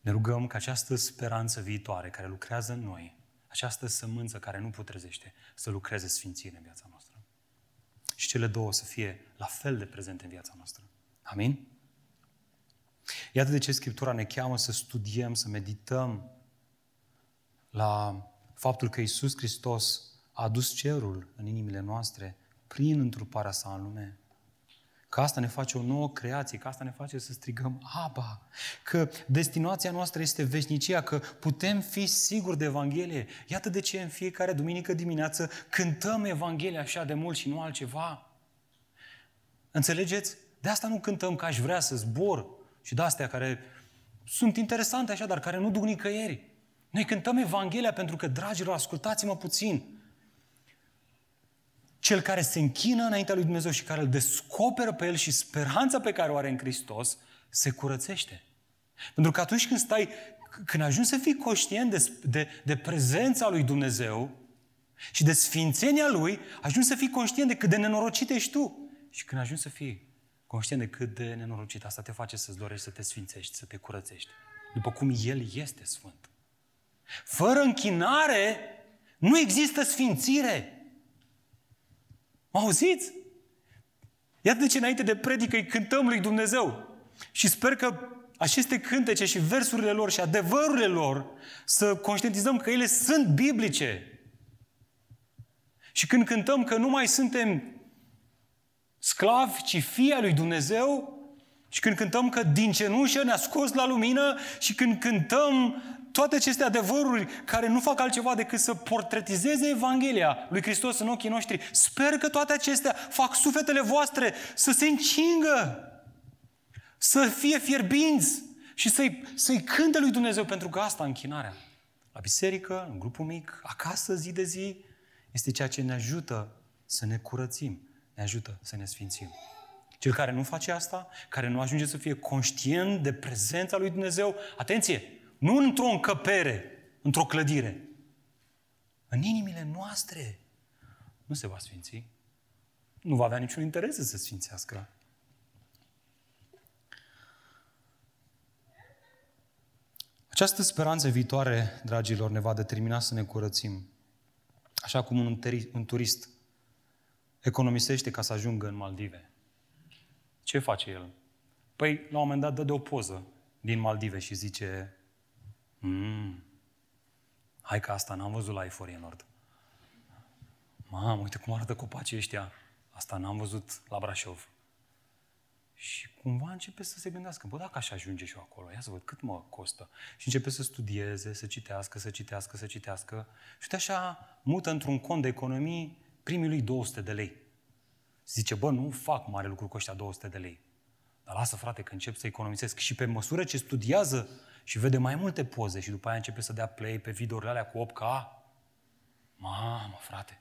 [SPEAKER 1] Ne rugăm ca această speranță viitoare care lucrează în noi, această sămânță care nu putrezește, să lucreze sfințire în viața noastră. Și cele două să fie la fel de prezente în viața noastră. Amin? Iată de ce Scriptura ne cheamă să studiem, să medităm la faptul că Isus Hristos a adus cerul în inimile noastre prin întruparea sa în lume. Că asta ne face o nouă creație, că asta ne face să strigăm Aba, că destinația noastră este veșnicia, că putem fi siguri de Evanghelie. Iată de ce în fiecare duminică dimineață cântăm Evanghelia așa de mult și nu altceva. Înțelegeți? De asta nu cântăm că aș vrea să zbor și de astea care sunt interesante așa, dar care nu duc nicăieri. Noi cântăm Evanghelia pentru că, dragilor, ascultați-mă puțin. Cel care se închină înaintea lui Dumnezeu și care îl descoperă pe el și speranța pe care o are în Hristos, se curățește. Pentru că atunci când stai, când ajungi să fii conștient de, de, de prezența lui Dumnezeu și de sfințenia lui, ajungi să fii conștient de cât de nenorocit ești tu. Și când ajungi să fii conștient de cât de nenorocit, asta te face să-ți dorești să te sfințești, să te curățești. După cum El este Sfânt. Fără închinare nu există sfințire. Mă auziți? Iată de ce înainte de predică îi cântăm lui Dumnezeu. Și sper că aceste cântece și versurile lor și adevărurile lor să conștientizăm că ele sunt biblice. Și când cântăm că nu mai suntem sclavi, ci fii al lui Dumnezeu, și când cântăm că din cenușă ne-a scos la lumină și când cântăm toate aceste adevăruri care nu fac altceva decât să portretizeze Evanghelia lui Hristos în ochii noștri, sper că toate acestea fac sufletele voastre să se încingă, să fie fierbinți și să-i, să-i cânte lui Dumnezeu, pentru că asta închinarea. La biserică, în grupul mic, acasă, zi de zi, este ceea ce ne ajută să ne curățim, ne ajută să ne sfințim. Cel care nu face asta, care nu ajunge să fie conștient de prezența lui Dumnezeu, atenție, nu într-o încăpere, într-o clădire. În inimile noastre nu se va sfinți. Nu va avea niciun interes să se sfințească. Această speranță viitoare, dragilor, ne va determina să ne curățim. Așa cum un, teri, un turist economisește ca să ajungă în Maldive. Ce face el? Păi, la un moment dat, dă de o poză din Maldive și zice Mm. Hai că asta n-am văzut la Eforie Nord. Mamă, uite cum arată copacii ăștia. Asta n-am văzut la Brașov. Și cumva începe să se gândească, bă, dacă aș ajunge și eu acolo, ia să văd cât mă costă. Și începe să studieze, să citească, să citească, să citească. Și uite așa mută într-un cont de economii primii lui 200 de lei. Zice, bă, nu fac mare lucru cu ăștia 200 de lei. Dar lasă, frate, că încep să economisesc. Și pe măsură ce studiază și vede mai multe poze și după aia începe să dea play pe videourile alea cu 8K, mamă, frate,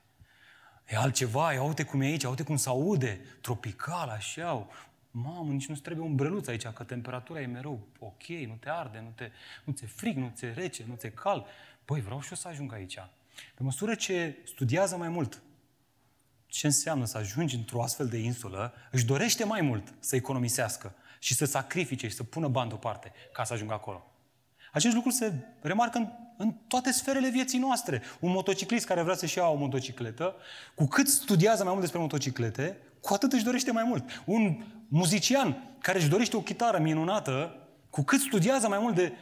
[SPEAKER 1] e altceva, ia uite cum e aici, ia uite cum se aude, tropical, așa, mamă, nici nu-ți trebuie un breluț aici, că temperatura e mereu ok, nu te arde, nu te, nu ți frig, nu ți rece, nu ți cald. Băi, vreau și eu să ajung aici. Pe măsură ce studiază mai mult ce înseamnă să ajungi într-o astfel de insulă, își dorește mai mult să economisească și să sacrifice și să pună bani deoparte ca să ajungă acolo. Acest lucru se remarcă în, în toate sferele vieții noastre. Un motociclist care vrea să-și ia o motocicletă, cu cât studiază mai mult despre motociclete, cu atât își dorește mai mult. Un muzician care își dorește o chitară minunată, cu cât studiază mai mult de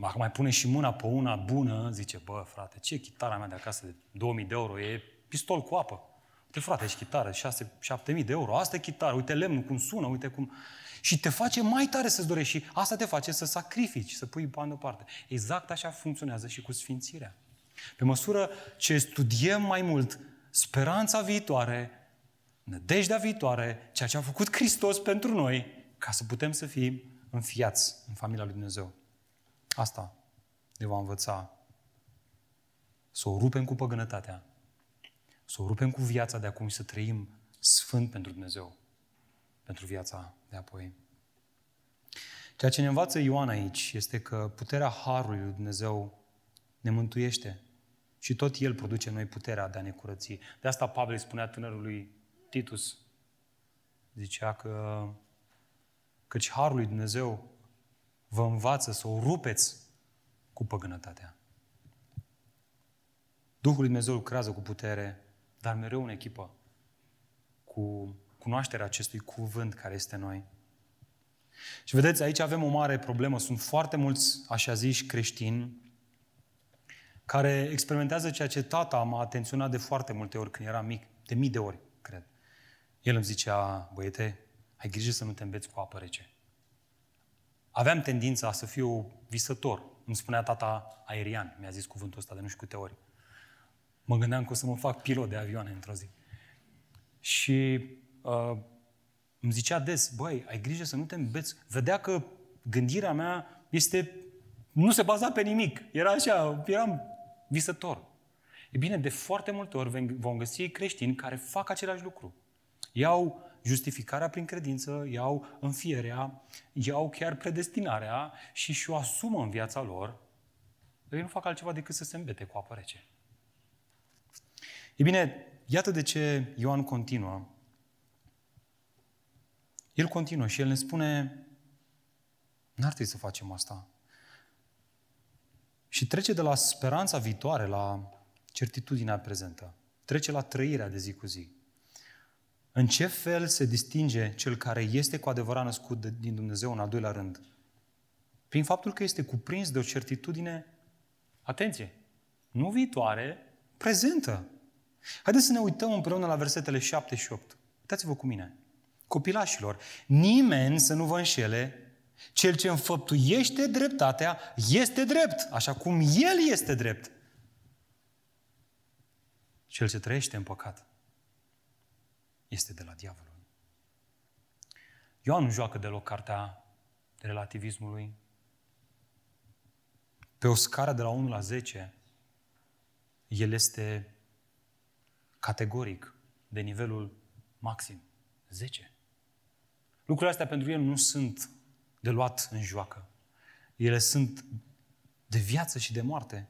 [SPEAKER 1] dacă mai pune și mâna pe una bună, zice, bă, frate, ce chitara mea de acasă de 2000 de euro, e pistol cu apă. Uite, frate, ești chitară, 6-7 de euro, asta e chitară, uite lemnul cum sună, uite cum... Și te face mai tare să-ți dorești și asta te face să sacrifici, să pui bani deoparte. Exact așa funcționează și cu sfințirea. Pe măsură ce studiem mai mult speranța viitoare, nădejdea viitoare, ceea ce a făcut Hristos pentru noi, ca să putem să fim înfiați în familia lui Dumnezeu. Asta ne va învăța să o rupem cu păgânătatea, să o rupem cu viața de acum și să trăim sfânt pentru Dumnezeu, pentru viața de apoi. Ceea ce ne învață Ioan aici este că puterea Harului lui Dumnezeu ne mântuiește și tot El produce noi puterea de a ne curăți. De asta Pavel spunea tânărului Titus, zicea că căci Harul lui Dumnezeu vă învață să o rupeți cu păgânătatea. Duhul lui Dumnezeu lucrează cu putere dar mereu în echipă cu cunoașterea acestui cuvânt care este noi. Și vedeți, aici avem o mare problemă. Sunt foarte mulți, așa ziși, creștini care experimentează ceea ce tata m-a atenționat de foarte multe ori când eram mic, de mii de ori, cred. El îmi zicea, băiete, ai grijă să nu te îmbeți cu apă rece. Aveam tendința să fiu visător. Îmi spunea tata aerian, mi-a zis cuvântul ăsta de nu știu câte ori. Mă gândeam că o să mă fac pilot de avioane într-o zi. Și uh, îmi zicea des, băi, ai grijă să nu te îmbeți. Vedea că gândirea mea este, nu se baza pe nimic. Era așa, eram visător. E bine, de foarte multe ori vom găsi creștini care fac același lucru. Iau justificarea prin credință, iau înfierea, iau chiar predestinarea și și-o asumă în viața lor, dar ei nu fac altceva decât să se îmbete cu apă rece. E bine, iată de ce Ioan continuă. El continuă și el ne spune, n-ar trebui să facem asta. Și trece de la speranța viitoare la certitudinea prezentă. Trece la trăirea de zi cu zi. În ce fel se distinge cel care este cu adevărat născut din Dumnezeu în al doilea rând? Prin faptul că este cuprins de o certitudine, atenție, nu viitoare, prezentă. Haideți să ne uităm împreună la versetele 7 și 8. Uitați-vă cu mine. Copilașilor, nimeni să nu vă înșele, cel ce înfăptuiește dreptatea este drept, așa cum el este drept. Cel ce trăiește în păcat este de la diavolul. Ioan nu joacă deloc cartea relativismului. Pe o scară de la 1 la 10, el este categoric de nivelul maxim. 10. Lucrurile astea pentru el nu sunt de luat în joacă. Ele sunt de viață și de moarte.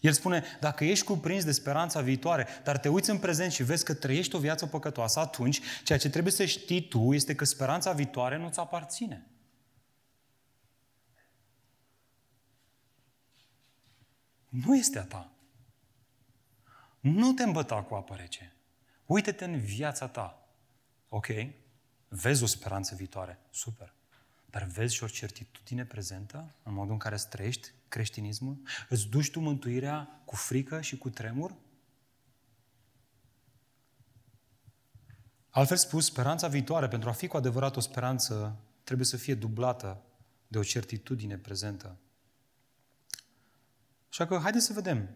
[SPEAKER 1] El spune, dacă ești cuprins de speranța viitoare, dar te uiți în prezent și vezi că trăiești o viață păcătoasă, atunci ceea ce trebuie să știi tu este că speranța viitoare nu-ți aparține. Nu este a ta. Nu te îmbăta cu apă rece. Uită-te în viața ta. Ok, vezi o speranță viitoare. Super. Dar vezi și o certitudine prezentă în modul în care îți trăiești creștinismul? Îți duci tu mântuirea cu frică și cu tremur? Altfel spus, speranța viitoare, pentru a fi cu adevărat o speranță, trebuie să fie dublată de o certitudine prezentă. Așa că haideți să vedem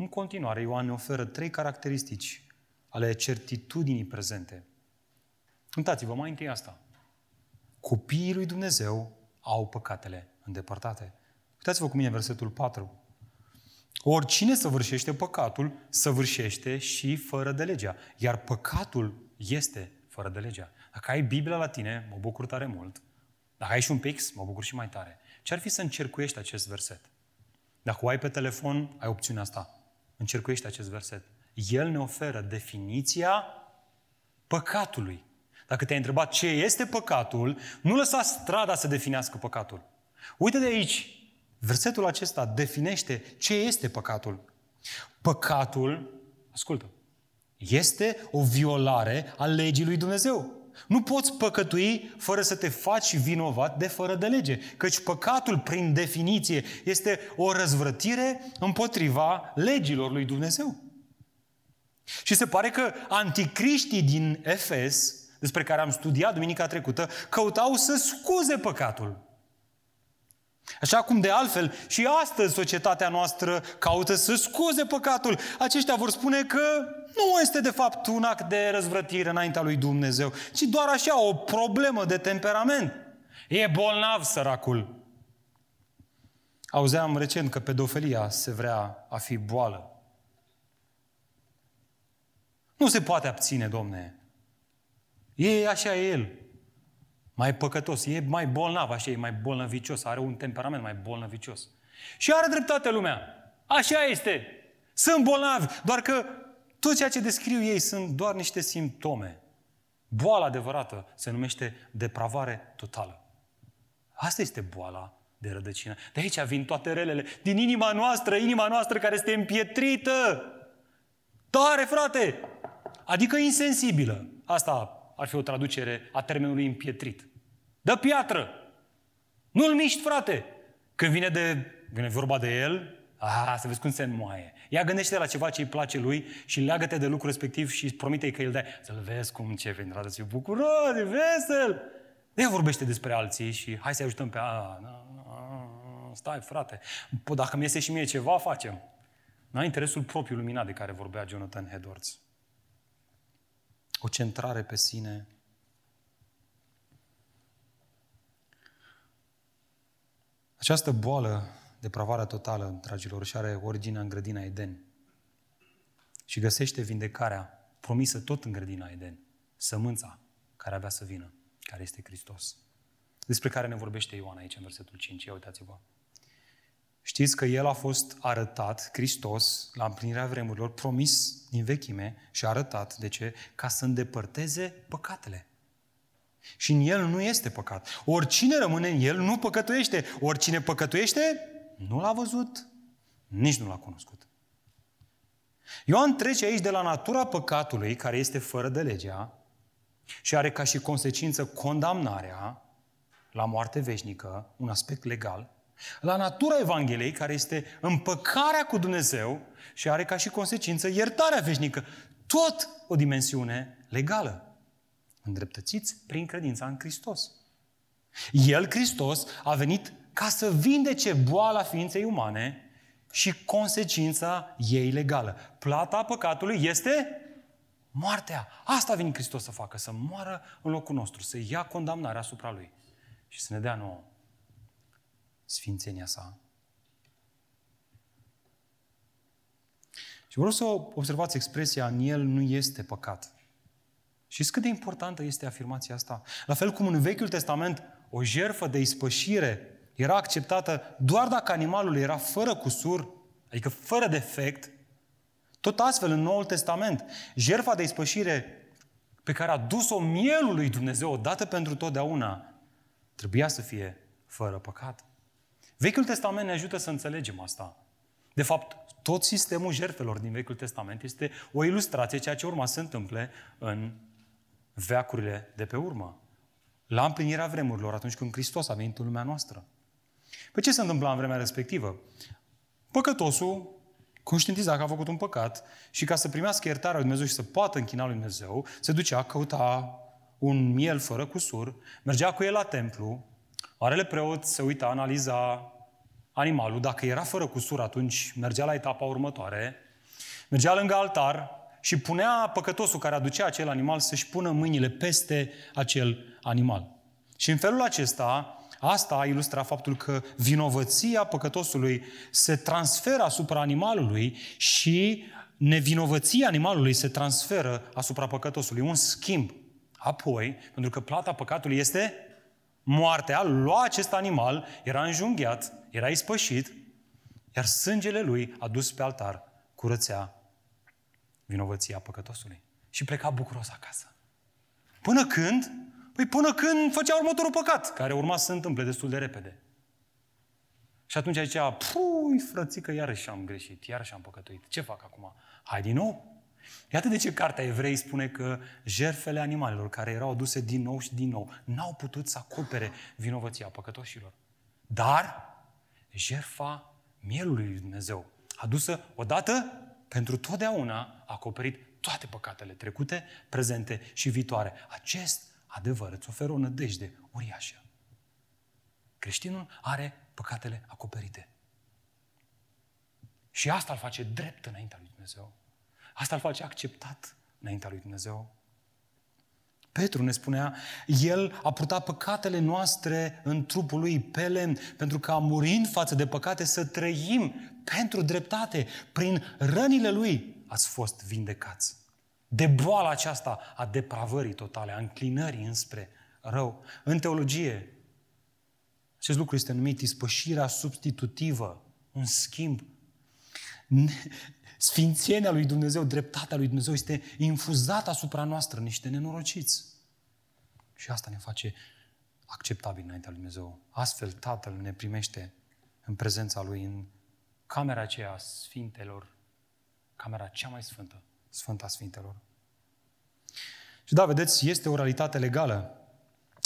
[SPEAKER 1] în continuare, Ioan ne oferă trei caracteristici ale certitudinii prezente. Uitați-vă mai întâi asta. Copiii lui Dumnezeu au păcatele îndepărtate. Uitați-vă cu mine versetul 4. Oricine săvârșește păcatul, săvârșește și fără de legea. Iar păcatul este fără de legea. Dacă ai Biblia la tine, mă bucur tare mult. Dacă ai și un pix, mă bucur și mai tare. Ce ar fi să încercuiești acest verset? Dacă o ai pe telefon, ai opțiunea asta. Încercuiește acest verset. El ne oferă definiția păcatului. Dacă te-ai întrebat ce este păcatul, nu lăsa strada să definească păcatul. Uite de aici, versetul acesta definește ce este păcatul. Păcatul, ascultă, este o violare a legii lui Dumnezeu. Nu poți păcătui fără să te faci vinovat de fără de lege, căci păcatul, prin definiție, este o răzvrătire împotriva legilor lui Dumnezeu. Și se pare că anticriștii din Efes, despre care am studiat duminica trecută, căutau să scuze păcatul. Așa cum de altfel și astăzi societatea noastră caută să scuze păcatul. Aceștia vor spune că nu este de fapt un act de răzvrătire înaintea lui Dumnezeu, ci doar așa o problemă de temperament. E bolnav săracul. Auzeam recent că pedofilia se vrea a fi boală. Nu se poate abține, domne. E așa e el. Mai păcătos, e mai bolnav, așa e mai bolnăvicios, are un temperament mai bolnăvicios. Și are dreptate lumea. Așa este. Sunt bolnavi, doar că tot ceea ce descriu ei sunt doar niște simptome. Boala adevărată se numește depravare totală. Asta este boala de rădăcină. De aici vin toate relele. Din inima noastră, inima noastră care este împietrită. Tare, frate! Adică insensibilă. Asta ar fi o traducere a termenului împietrit. Dă piatră! Nu-l miști, frate! Când vine, de, vine vorba de el, a, să vezi cum se înmoaie. Ia gândește la ceva ce îi place lui și leagă-te de lucrul respectiv și promite că el dai. Să-l vezi cum ce vine, să fiu bucuros, e vesel. De vorbește despre alții și hai să ajutăm pe a, a, a, stai frate, dacă mi iese și mie ceva, facem. Nu ai interesul propriu luminat de care vorbea Jonathan Edwards o centrare pe sine. Această boală, depravarea totală, dragilor, și are originea în grădina Eden. Și găsește vindecarea promisă tot în grădina Eden. Sămânța care avea să vină, care este Hristos. Despre care ne vorbește Ioan aici în versetul 5. Ia uitați-vă. Știți că El a fost arătat, Hristos, la împlinirea vremurilor, promis din vechime și arătat, de ce? Ca să îndepărteze păcatele. Și în El nu este păcat. Oricine rămâne în El nu păcătuiește. Oricine păcătuiește, nu l-a văzut, nici nu l-a cunoscut. Ioan trece aici de la natura păcatului, care este fără de legea, și are ca și consecință condamnarea la moarte veșnică, un aspect legal, la natura Evangheliei, care este împăcarea cu Dumnezeu și are ca și consecință iertarea veșnică. Tot o dimensiune legală. Îndreptățiți prin credința în Hristos. El, Hristos, a venit ca să vindece boala ființei umane și consecința ei legală. Plata păcatului este moartea. Asta a venit Hristos să facă, să moară în locul nostru, să ia condamnarea asupra Lui și să ne dea nouă sfințenia sa. Și vreau să observați expresia, în el nu este păcat. Și cât de importantă este afirmația asta? La fel cum în Vechiul Testament o jerfă de ispășire era acceptată doar dacă animalul era fără cusur, adică fără defect, tot astfel în Noul Testament, jerfa de ispășire pe care a dus-o mielul lui Dumnezeu odată pentru totdeauna, trebuia să fie fără păcat. Vechiul Testament ne ajută să înțelegem asta. De fapt, tot sistemul jertfelor din Vechiul Testament este o ilustrație ceea ce urma să se întâmple în veacurile de pe urmă. La împlinirea vremurilor, atunci când Hristos a venit în lumea noastră. Păi ce se întâmpla în vremea respectivă? Păcătosul conștientiza că a făcut un păcat și ca să primească iertarea lui Dumnezeu și să poată închina lui Dumnezeu, se ducea, căuta un miel fără cusur, mergea cu el la templu, Marele preot se uita, analiza animalul. Dacă era fără cusur, atunci mergea la etapa următoare, mergea lângă altar și punea păcătosul care aducea acel animal să-și pună mâinile peste acel animal. Și în felul acesta, asta ilustra faptul că vinovăția păcătosului se transferă asupra animalului și nevinovăția animalului se transferă asupra păcătosului. Un schimb. Apoi, pentru că plata păcatului este moartea, lua acest animal, era înjunghiat, era ispășit, iar sângele lui adus pe altar curățea vinovăția păcătosului. Și pleca bucuros acasă. Până când? Păi până când făcea următorul păcat, care urma să se întâmple destul de repede. Și atunci zicea, pui, frățică, iarăși am greșit, iarăși am păcătuit. Ce fac acum? Hai din nou? Iată de ce Cartea Evrei spune că jerfele animalelor care erau aduse din nou și din nou n-au putut să acopere vinovăția păcătoșilor. Dar jerfa mielului lui Dumnezeu, adusă odată pentru totdeauna, a acoperit toate păcatele trecute, prezente și viitoare. Acest adevăr îți oferă o nădejde uriașă. Creștinul are păcatele acoperite. Și asta îl face drept înaintea lui Dumnezeu. Asta îl face acceptat înaintea lui Dumnezeu. Petru ne spunea, El a purtat păcatele noastre în trupul lui pe lemn, pentru că murind față de păcate să trăim pentru dreptate. Prin rănile lui ați fost vindecați. De boala aceasta a depravării totale, a înclinării înspre rău. În teologie, acest lucru este numit ispășirea substitutivă, un schimb. Sfințenia lui Dumnezeu, dreptatea lui Dumnezeu este infuzată asupra noastră, niște nenorociți. Și asta ne face acceptabil înaintea lui Dumnezeu. Astfel Tatăl ne primește în prezența Lui, în camera aceea a Sfintelor, camera cea mai sfântă, Sfânta Sfintelor. Și da, vedeți, este o realitate legală.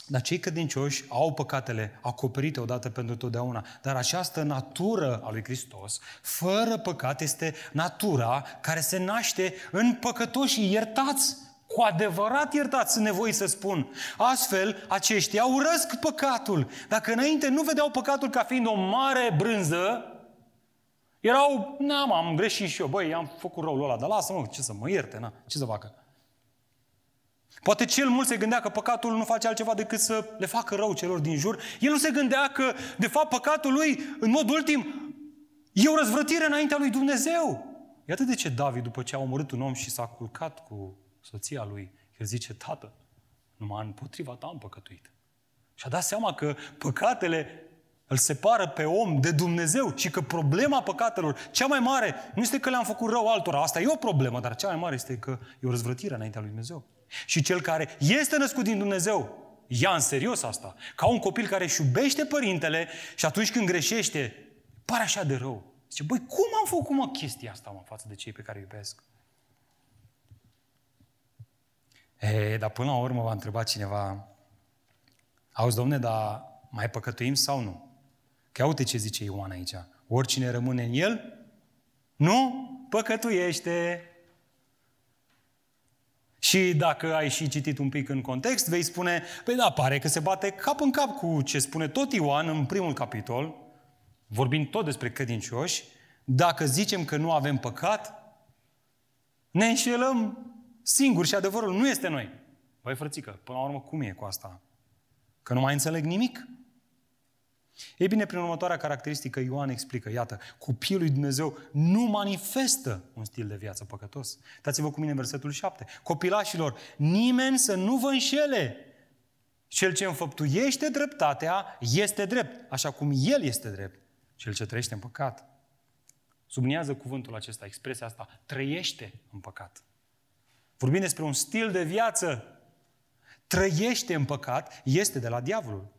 [SPEAKER 1] Dar cei credincioși au păcatele acoperite odată pentru totdeauna. Dar această natură a lui Hristos, fără păcat, este natura care se naște în păcătoșii iertați. Cu adevărat iertați, sunt nevoie să spun. Astfel, aceștia urăsc păcatul. Dacă înainte nu vedeau păcatul ca fiind o mare brânză, erau, n-am, am greșit și eu, băi, am făcut răul ăla, dar lasă-mă, ce să mă ierte, na, ce să facă? Poate cel mult se gândea că păcatul nu face altceva decât să le facă rău celor din jur. El nu se gândea că, de fapt, păcatul lui, în mod ultim, e o răzvrătire înaintea lui Dumnezeu. Iată de ce David, după ce a omorât un om și s-a culcat cu soția lui, el zice, Tată, numai împotriva ta am păcătuit. Și a dat seama că păcatele îl separă pe om de Dumnezeu și că problema păcatelor, cea mai mare, nu este că le-am făcut rău altora, asta e o problemă, dar cea mai mare este că e o răzvrătire înaintea lui Dumnezeu. Și cel care este născut din Dumnezeu, ia în serios asta. Ca un copil care își iubește părintele și atunci când greșește, pare așa de rău. Zice, băi, cum am făcut mă chestia asta mă, față de cei pe care îi iubesc? E, dar până la urmă va întreba cineva, auzi, domne, dar mai păcătuim sau nu? Că uite ce zice Ioan aici. Oricine rămâne în el, nu păcătuiește. Și dacă ai și citit un pic în context, vei spune, păi da, pare că se bate cap în cap cu ce spune tot Ioan în primul capitol, vorbind tot despre credincioși, dacă zicem că nu avem păcat, ne înșelăm singuri și adevărul nu este noi. Băi, frățică, până la urmă, cum e cu asta? Că nu mai înțeleg nimic? Ei bine, prin următoarea caracteristică, Ioan explică, iată, copilul lui Dumnezeu nu manifestă un stil de viață păcătos. Dați-vă cu mine versetul 7. Copilașilor, nimeni să nu vă înșele. Cel ce înfăptuiește dreptatea este drept, așa cum el este drept. Cel ce trăiește în păcat. Subliniază cuvântul acesta, expresia asta, trăiește în păcat. Vorbim despre un stil de viață. Trăiește în păcat, este de la diavolul.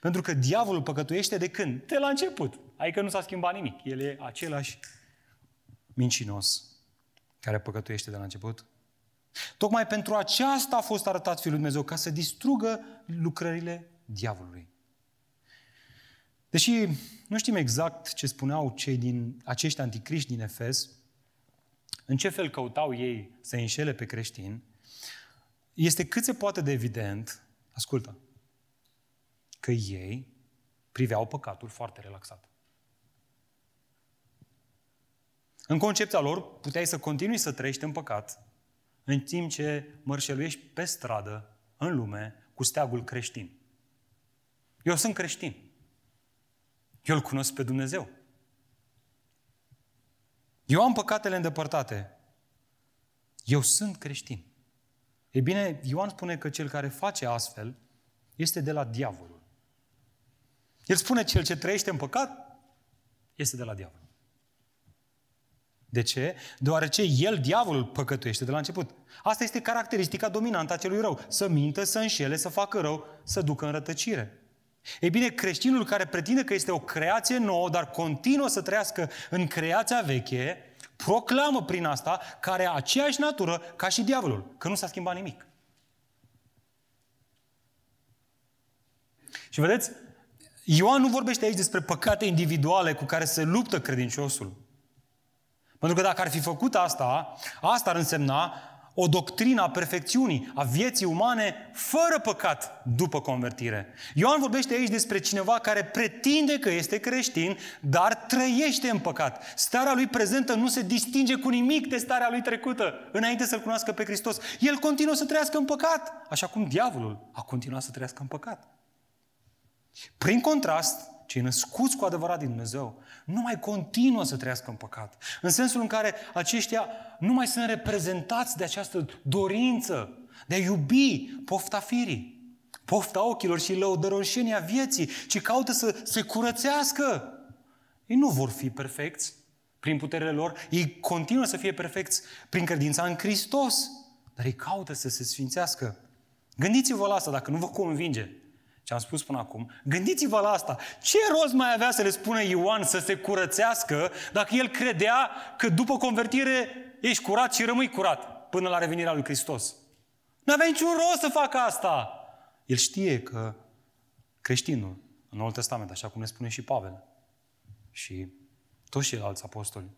[SPEAKER 1] Pentru că diavolul păcătuiește de când? De la început. Adică nu s-a schimbat nimic. El e același mincinos care păcătuiește de la început. Tocmai pentru aceasta a fost arătat Fiul lui Dumnezeu, ca să distrugă lucrările diavolului. Deși nu știm exact ce spuneau cei din acești anticriști din Efes, în ce fel căutau ei să înșele pe creștini, este cât se poate de evident, ascultă, că ei priveau păcatul foarte relaxat. În concepția lor, puteai să continui să trăiești în păcat în timp ce mărșăluiești pe stradă, în lume, cu steagul creștin. Eu sunt creștin. Eu îl cunosc pe Dumnezeu. Eu am păcatele îndepărtate. Eu sunt creștin. E bine, Ioan spune că cel care face astfel este de la diavolul. El spune cel ce trăiește în păcat este de la diavol. De ce? Deoarece el, diavolul, păcătuiește de la început. Asta este caracteristica dominantă a celui rău. Să mintă, să înșele, să facă rău, să ducă în rătăcire. Ei bine, creștinul care pretinde că este o creație nouă, dar continuă să trăiască în creația veche, proclamă prin asta că are aceeași natură ca și diavolul, că nu s-a schimbat nimic. Și vedeți, Ioan nu vorbește aici despre păcate individuale cu care se luptă credinciosul. Pentru că dacă ar fi făcut asta, asta ar însemna o doctrină a perfecțiunii, a vieții umane, fără păcat după convertire. Ioan vorbește aici despre cineva care pretinde că este creștin, dar trăiește în păcat. Starea lui prezentă nu se distinge cu nimic de starea lui trecută, înainte să-L cunoască pe Hristos. El continuă să trăiască în păcat, așa cum diavolul a continuat să trăiască în păcat. Prin contrast, cei născuți cu adevărat din Dumnezeu nu mai continuă să trăiască în păcat. În sensul în care aceștia nu mai sunt reprezentați de această dorință de a iubi pofta firii, pofta ochilor și lăudăroșenia vieții, ci caută să se curățească. Ei nu vor fi perfecți prin puterile lor, ei continuă să fie perfecți prin credința în Hristos, dar ei caută să se sfințească. Gândiți-vă la asta dacă nu vă convinge ce am spus până acum, gândiți-vă la asta. Ce rost mai avea să le spună Ioan să se curățească dacă el credea că după convertire ești curat și rămâi curat până la revenirea lui Hristos? Nu avea niciun rost să facă asta. El știe că creștinul, în Noul Testament, așa cum ne spune și Pavel, și toți ceilalți apostoli,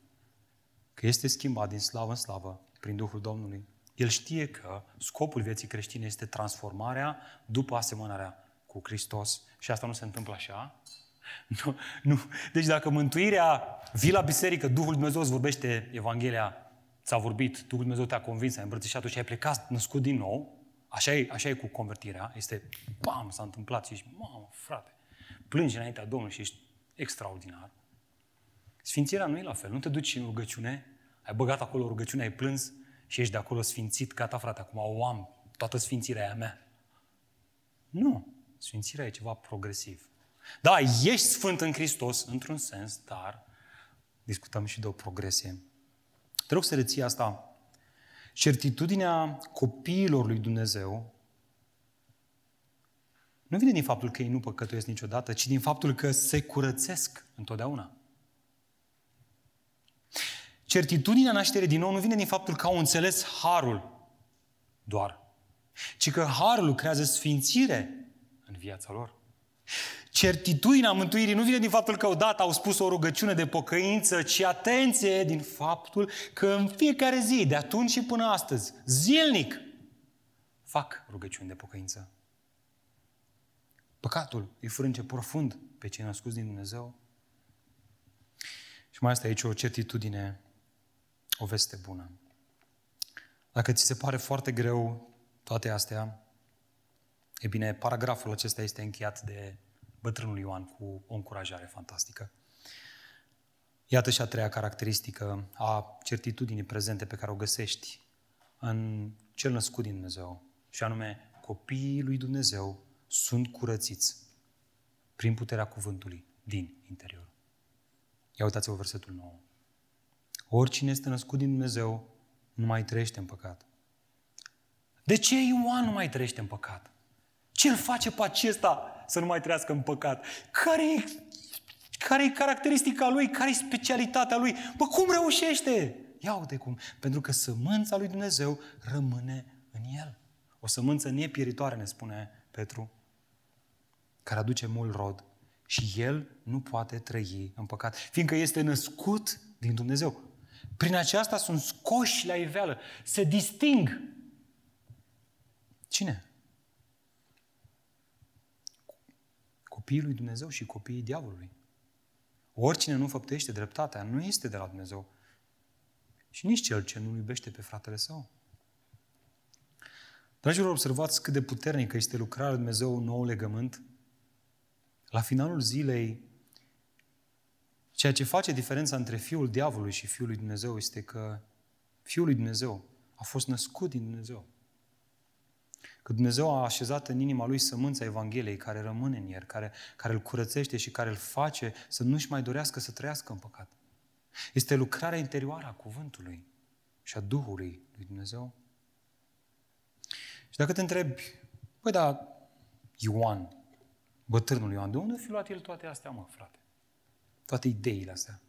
[SPEAKER 1] că este schimbat din slavă în slavă prin Duhul Domnului. El știe că scopul vieții creștine este transformarea după asemănarea cu Hristos și asta nu se întâmplă așa. Nu, nu. Deci dacă mântuirea vii la biserică, Duhul Dumnezeu îți vorbește Evanghelia, ți-a vorbit, Duhul Dumnezeu te-a convins, ai îmbrățișat și ai plecat născut din nou, așa e, așa e cu convertirea, este, bam, s-a întâmplat și ești, mamă, frate, plângi înaintea Domnului și ești extraordinar. Sfințirea nu e la fel, nu te duci în rugăciune, ai băgat acolo rugăciune, ai plâns și ești de acolo sfințit, gata frate, acum o am, toată sfințirea e a mea. Nu. Sfințirea e ceva progresiv. Da, ești sfânt în Hristos, într-un sens, dar discutăm și de o progresie. Te rog să reții asta. Certitudinea copiilor lui Dumnezeu nu vine din faptul că ei nu păcătuiesc niciodată, ci din faptul că se curățesc întotdeauna. Certitudinea nașterii din nou nu vine din faptul că au înțeles harul doar, ci că harul lucrează sfințire în viața lor. Certitudinea mântuirii nu vine din faptul că odată au spus o rugăciune de pocăință, ci atenție din faptul că în fiecare zi, de atunci și până astăzi, zilnic, fac rugăciuni de pocăință. Păcatul îi frânge profund pe cei născuți din Dumnezeu. Și mai este aici o certitudine, o veste bună. Dacă ți se pare foarte greu toate astea, E bine, paragraful acesta este încheiat de bătrânul Ioan cu o încurajare fantastică. Iată și a treia caracteristică a certitudinii prezente pe care o găsești în cel născut din Dumnezeu, și anume copiii lui Dumnezeu sunt curățiți prin puterea cuvântului din interior. Ia uitați-vă versetul 9. Oricine este născut din Dumnezeu nu mai trăiește în păcat. De ce Ioan nu mai trăiește în păcat? Ce îl face pe acesta să nu mai trăiască în păcat? Care e care e caracteristica lui? Care e specialitatea lui? Bă, cum reușește? Ia uite cum. Pentru că sămânța lui Dumnezeu rămâne în el. O sămânță nepieritoare, ne spune Petru, care aduce mult rod. Și el nu poate trăi în păcat, fiindcă este născut din Dumnezeu. Prin aceasta sunt scoși la iveală, se disting. Cine? Copiii lui Dumnezeu și copiii diavolului. Oricine nu făptește dreptatea nu este de la Dumnezeu. Și nici cel ce nu iubește pe fratele său. Dragilor, observați cât de puternică este lucrarea lui Dumnezeu în nou legământ. La finalul zilei, ceea ce face diferența între Fiul Diavolului și Fiul lui Dumnezeu este că Fiul lui Dumnezeu a fost născut din Dumnezeu. Că Dumnezeu a așezat în inima lui sămânța Evangheliei care rămâne în el, care, care îl curățește și care îl face să nu-și mai dorească să trăiască în păcat. Este lucrarea interioară a cuvântului și a Duhului lui Dumnezeu. Și dacă te întrebi, băi, da, Ioan, bătrânul Ioan, de unde fi luat el toate astea, mă, frate? Toate ideile astea.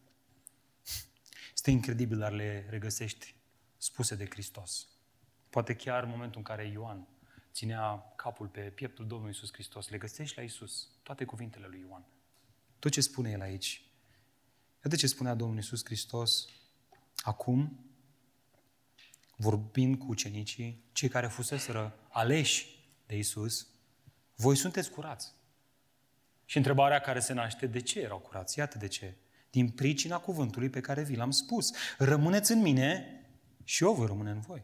[SPEAKER 1] [LAUGHS] Este incredibil, dar le regăsești spuse de Hristos. Poate chiar în momentul în care Ioan ținea capul pe pieptul Domnului Isus Hristos, le găsești la Isus, toate cuvintele lui Ioan. Tot ce spune el aici. Iată ce spunea Domnul Isus Hristos acum, vorbind cu ucenicii, cei care fuseseră aleși de Isus, voi sunteți curați. Și întrebarea care se naște, de ce erau curați? Iată de ce. Din pricina cuvântului pe care vi l-am spus. Rămâneți în mine și eu voi rămâne în voi.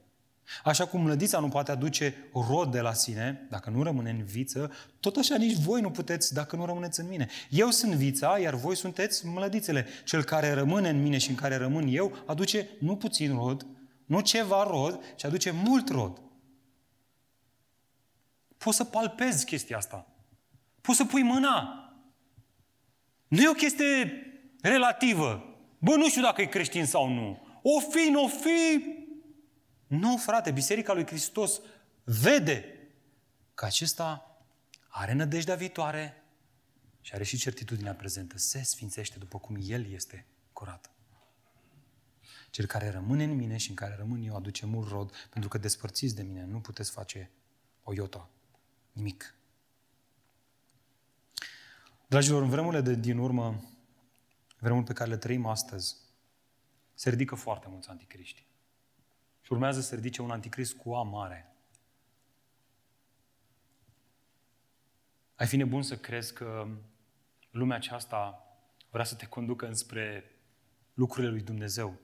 [SPEAKER 1] Așa cum mlădița nu poate aduce rod de la sine, dacă nu rămâne în viță, tot așa nici voi nu puteți dacă nu rămâneți în mine. Eu sunt vița, iar voi sunteți mlădițele. Cel care rămâne în mine și în care rămân eu, aduce nu puțin rod, nu ceva rod, ci aduce mult rod. Poți să palpezi chestia asta. Poți să pui mâna. Nu e o chestie relativă. Bă, nu știu dacă e creștin sau nu. O fi, nu o fi, nu, frate, Biserica lui Hristos vede că acesta are nădejdea viitoare și are și certitudinea prezentă. Se sfințește după cum El este curat. Cel care rămâne în mine și în care rămân eu aduce mult rod, pentru că despărțiți de mine nu puteți face o iota, nimic. Dragilor, în vremurile de din urmă, vremurile pe care le trăim astăzi, se ridică foarte mulți anticriști. Și urmează să ridice un anticrist cu A mare. Ai fi nebun să crezi că lumea aceasta vrea să te conducă înspre lucrurile lui Dumnezeu.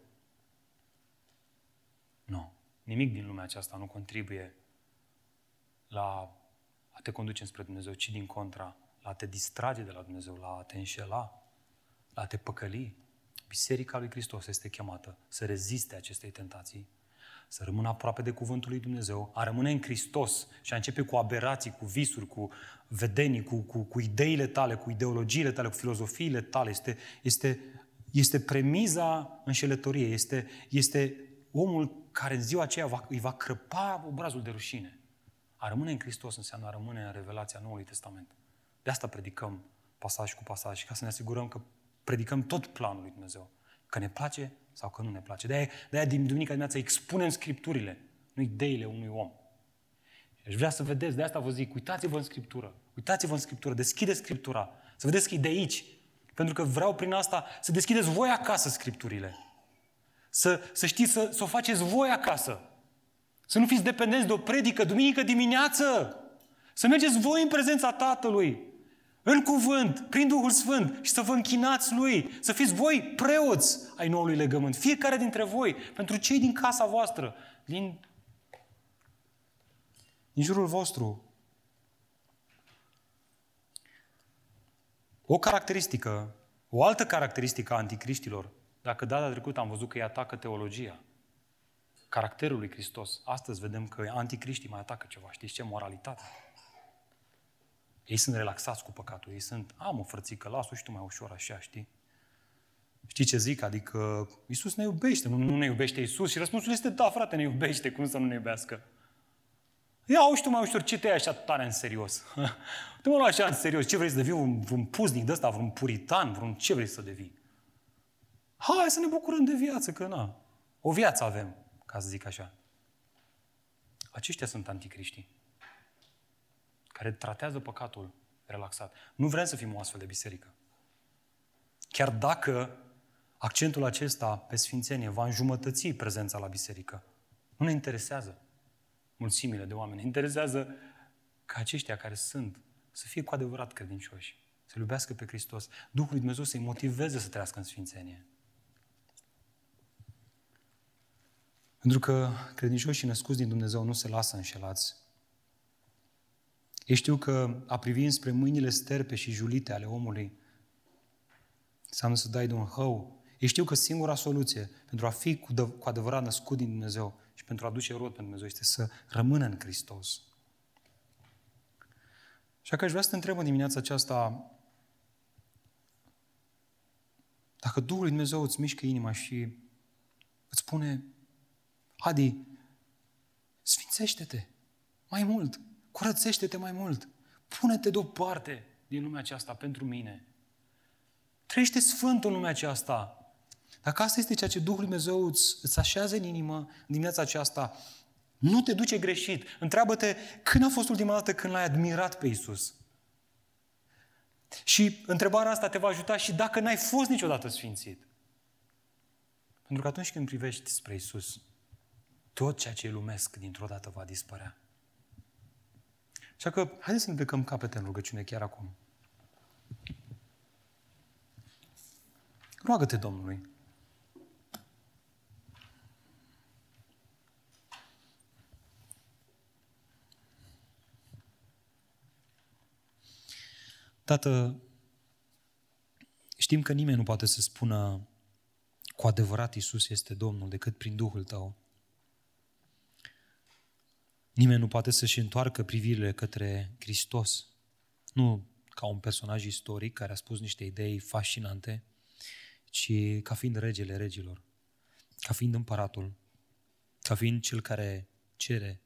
[SPEAKER 1] Nu. Nimic din lumea aceasta nu contribuie la a te conduce înspre Dumnezeu, ci din contra, la a te distrage de la Dumnezeu, la a te înșela, la a te păcăli. Biserica lui Hristos este chemată să reziste acestei tentații să rămână aproape de Cuvântul lui Dumnezeu, a rămâne în Hristos și a începe cu aberații, cu visuri, cu vedenii, cu, cu, cu ideile tale, cu ideologiile tale, cu filozofiile tale. Este, este, este premiza înșelătoriei, este, este omul care în ziua aceea va, îi va crăpa obrazul de rușine. A rămâne în Hristos înseamnă a rămâne în revelația Noului Testament. De asta predicăm pasaj cu pasaj, ca să ne asigurăm că predicăm tot planul lui Dumnezeu. Că ne place sau că nu ne place. De-aia, de-aia din duminica dimineața expunem Scripturile, nu ideile unui om. Aș vrea să vedeți, de asta vă zic, uitați-vă în Scriptură. Uitați-vă în Scriptură, deschideți Scriptura. Să vedeți că e de aici. Pentru că vreau prin asta să deschideți voi acasă Scripturile. Să, să știți să, să o faceți voi acasă. Să nu fiți dependenți de o predică duminică dimineață. Să mergeți voi în prezența Tatălui în cuvânt, prin Duhul Sfânt și să vă închinați Lui, să fiți voi preoți ai noului legământ, fiecare dintre voi, pentru cei din casa voastră, din, din jurul vostru. O caracteristică, o altă caracteristică a anticriștilor, dacă data trecută am văzut că îi atacă teologia, caracterul lui Hristos, astăzi vedem că anticriștii mai atacă ceva, știți ce? Moralitatea. Ei sunt relaxați cu păcatul. Ei sunt, am o frățică, las-o și tu mai ușor așa, știi? Știi ce zic? Adică Isus ne iubește, nu, nu ne iubește Isus și răspunsul este da, frate, ne iubește, cum să nu ne iubească? Ia și tu mai ușor, ce te ai așa tare în serios? [LAUGHS] te mă lua așa în serios, ce vrei să devii un, un puznic de ăsta, vreun puritan, vreun ce vrei să devii? Hai să ne bucurăm de viață, că na, o viață avem, ca să zic așa. Aceștia sunt anticriștii care tratează păcatul relaxat. Nu vrem să fim o astfel de biserică. Chiar dacă accentul acesta pe sfințenie va înjumătăți prezența la biserică, nu ne interesează mulțimile de oameni. Ne interesează ca aceștia care sunt să fie cu adevărat credincioși, să iubească pe Hristos, Duhul lui Dumnezeu să-i motiveze să trăiască în sfințenie. Pentru că credincioșii născuți din Dumnezeu nu se lasă înșelați Ei știu că a privi spre mâinile sterpe și julite ale omului înseamnă să dai de un hău. Ei știu că singura soluție pentru a fi cu, dă- cu adevărat născut din Dumnezeu și pentru a aduce rod pentru Dumnezeu este să rămână în Hristos. Așa că aș vrea să te întreb în dimineața aceasta dacă Duhul lui Dumnezeu îți mișcă inima și îți spune Adi, sfințește-te mai mult, curățește-te mai mult, pune-te deoparte din lumea aceasta pentru mine. Trăiește sfânt în lumea aceasta. Dacă asta este ceea ce Duhul Dumnezeu îți, îți așează în inimă în dimineața aceasta, nu te duce greșit. Întreabă-te când a fost ultima dată când l-ai admirat pe Isus. Și întrebarea asta te va ajuta și dacă n-ai fost niciodată sfințit. Pentru că atunci când privești spre Isus, tot ceea ce e lumesc dintr-o dată va dispărea. Așa că haideți să ne plecăm capete în rugăciune chiar acum. Roagă-te Domnului. Tată, știm că nimeni nu poate să spună cu adevărat Isus este Domnul decât prin Duhul Tău. Nimeni nu poate să-și întoarcă privirile către Hristos, nu ca un personaj istoric care a spus niște idei fascinante, ci ca fiind regele regilor, ca fiind împăratul, ca fiind cel care cere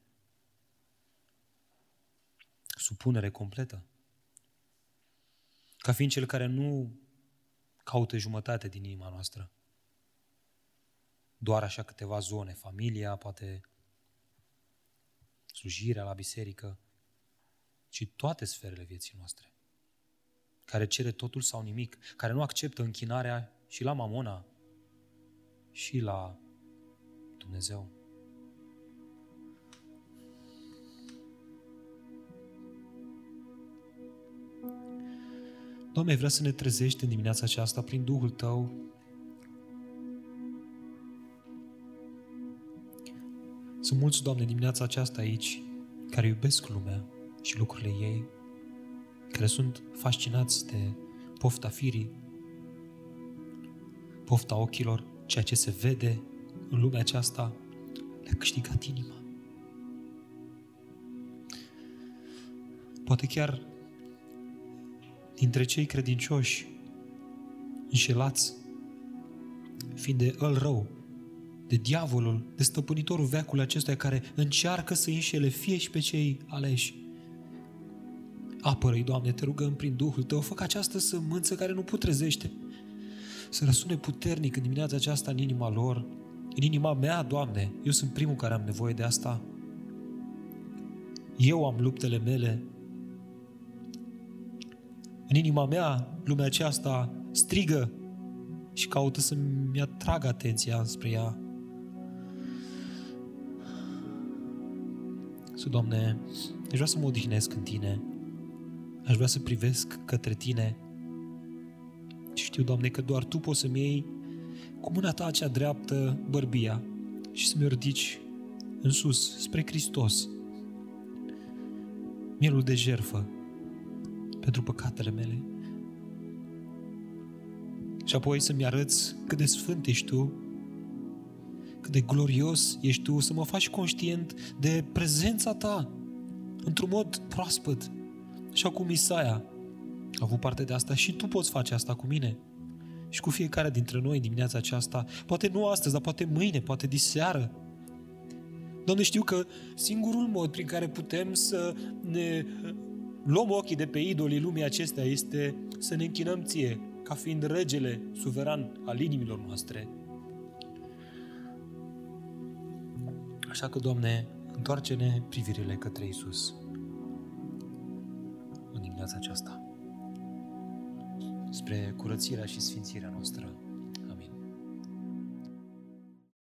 [SPEAKER 1] supunere completă, ca fiind cel care nu caută jumătate din inima noastră, doar așa câteva zone, familia, poate slujirea la biserică, ci toate sferele vieții noastre, care cere totul sau nimic, care nu acceptă închinarea și la mamona și la Dumnezeu. Doamne, vrea să ne trezești în dimineața aceasta prin Duhul Tău. Sunt mulți, Doamne, dimineața aceasta aici, care iubesc lumea și lucrurile ei, care sunt fascinați de pofta firii, pofta ochilor, ceea ce se vede în lumea aceasta, le-a câștigat inima. Poate chiar dintre cei credincioși, înșelați, fiind de îl rău, de diavolul, de stăpânitorul veacului acestuia care încearcă să înșele fie și pe cei aleși. Apără-i, Doamne, te rugăm prin Duhul Tău, fă această sămânță care nu putrezește, să răsune puternic în dimineața aceasta în inima lor, în inima mea, Doamne, eu sunt primul care am nevoie de asta. Eu am luptele mele. În inima mea, lumea aceasta strigă și caută să-mi atragă atenția spre ea. Să, Doamne, aș vrea să mă odihnesc în Tine. Aș vrea să privesc către Tine. Și știu, Doamne, că doar Tu poți să-mi iei cu mâna Ta cea dreaptă bărbia și să-mi ridici în sus, spre Hristos. Mielul de jerfă pentru păcatele mele. Și apoi să-mi arăți cât de sfânt ești Tu, cât de glorios ești Tu, să mă faci conștient de prezența Ta într-un mod proaspăt, așa cum Isaia a avut parte de asta și Tu poți face asta cu mine și cu fiecare dintre noi dimineața aceasta, poate nu astăzi, dar poate mâine, poate diseară. Doamne, știu că singurul mod prin care putem să ne luăm ochii de pe idolii lumii acestea este să ne închinăm Ție, ca fiind regele suveran al inimilor noastre. Așa că, Doamne, întoarce-ne privirile către Isus în dimineața aceasta spre curățirea și sfințirea noastră.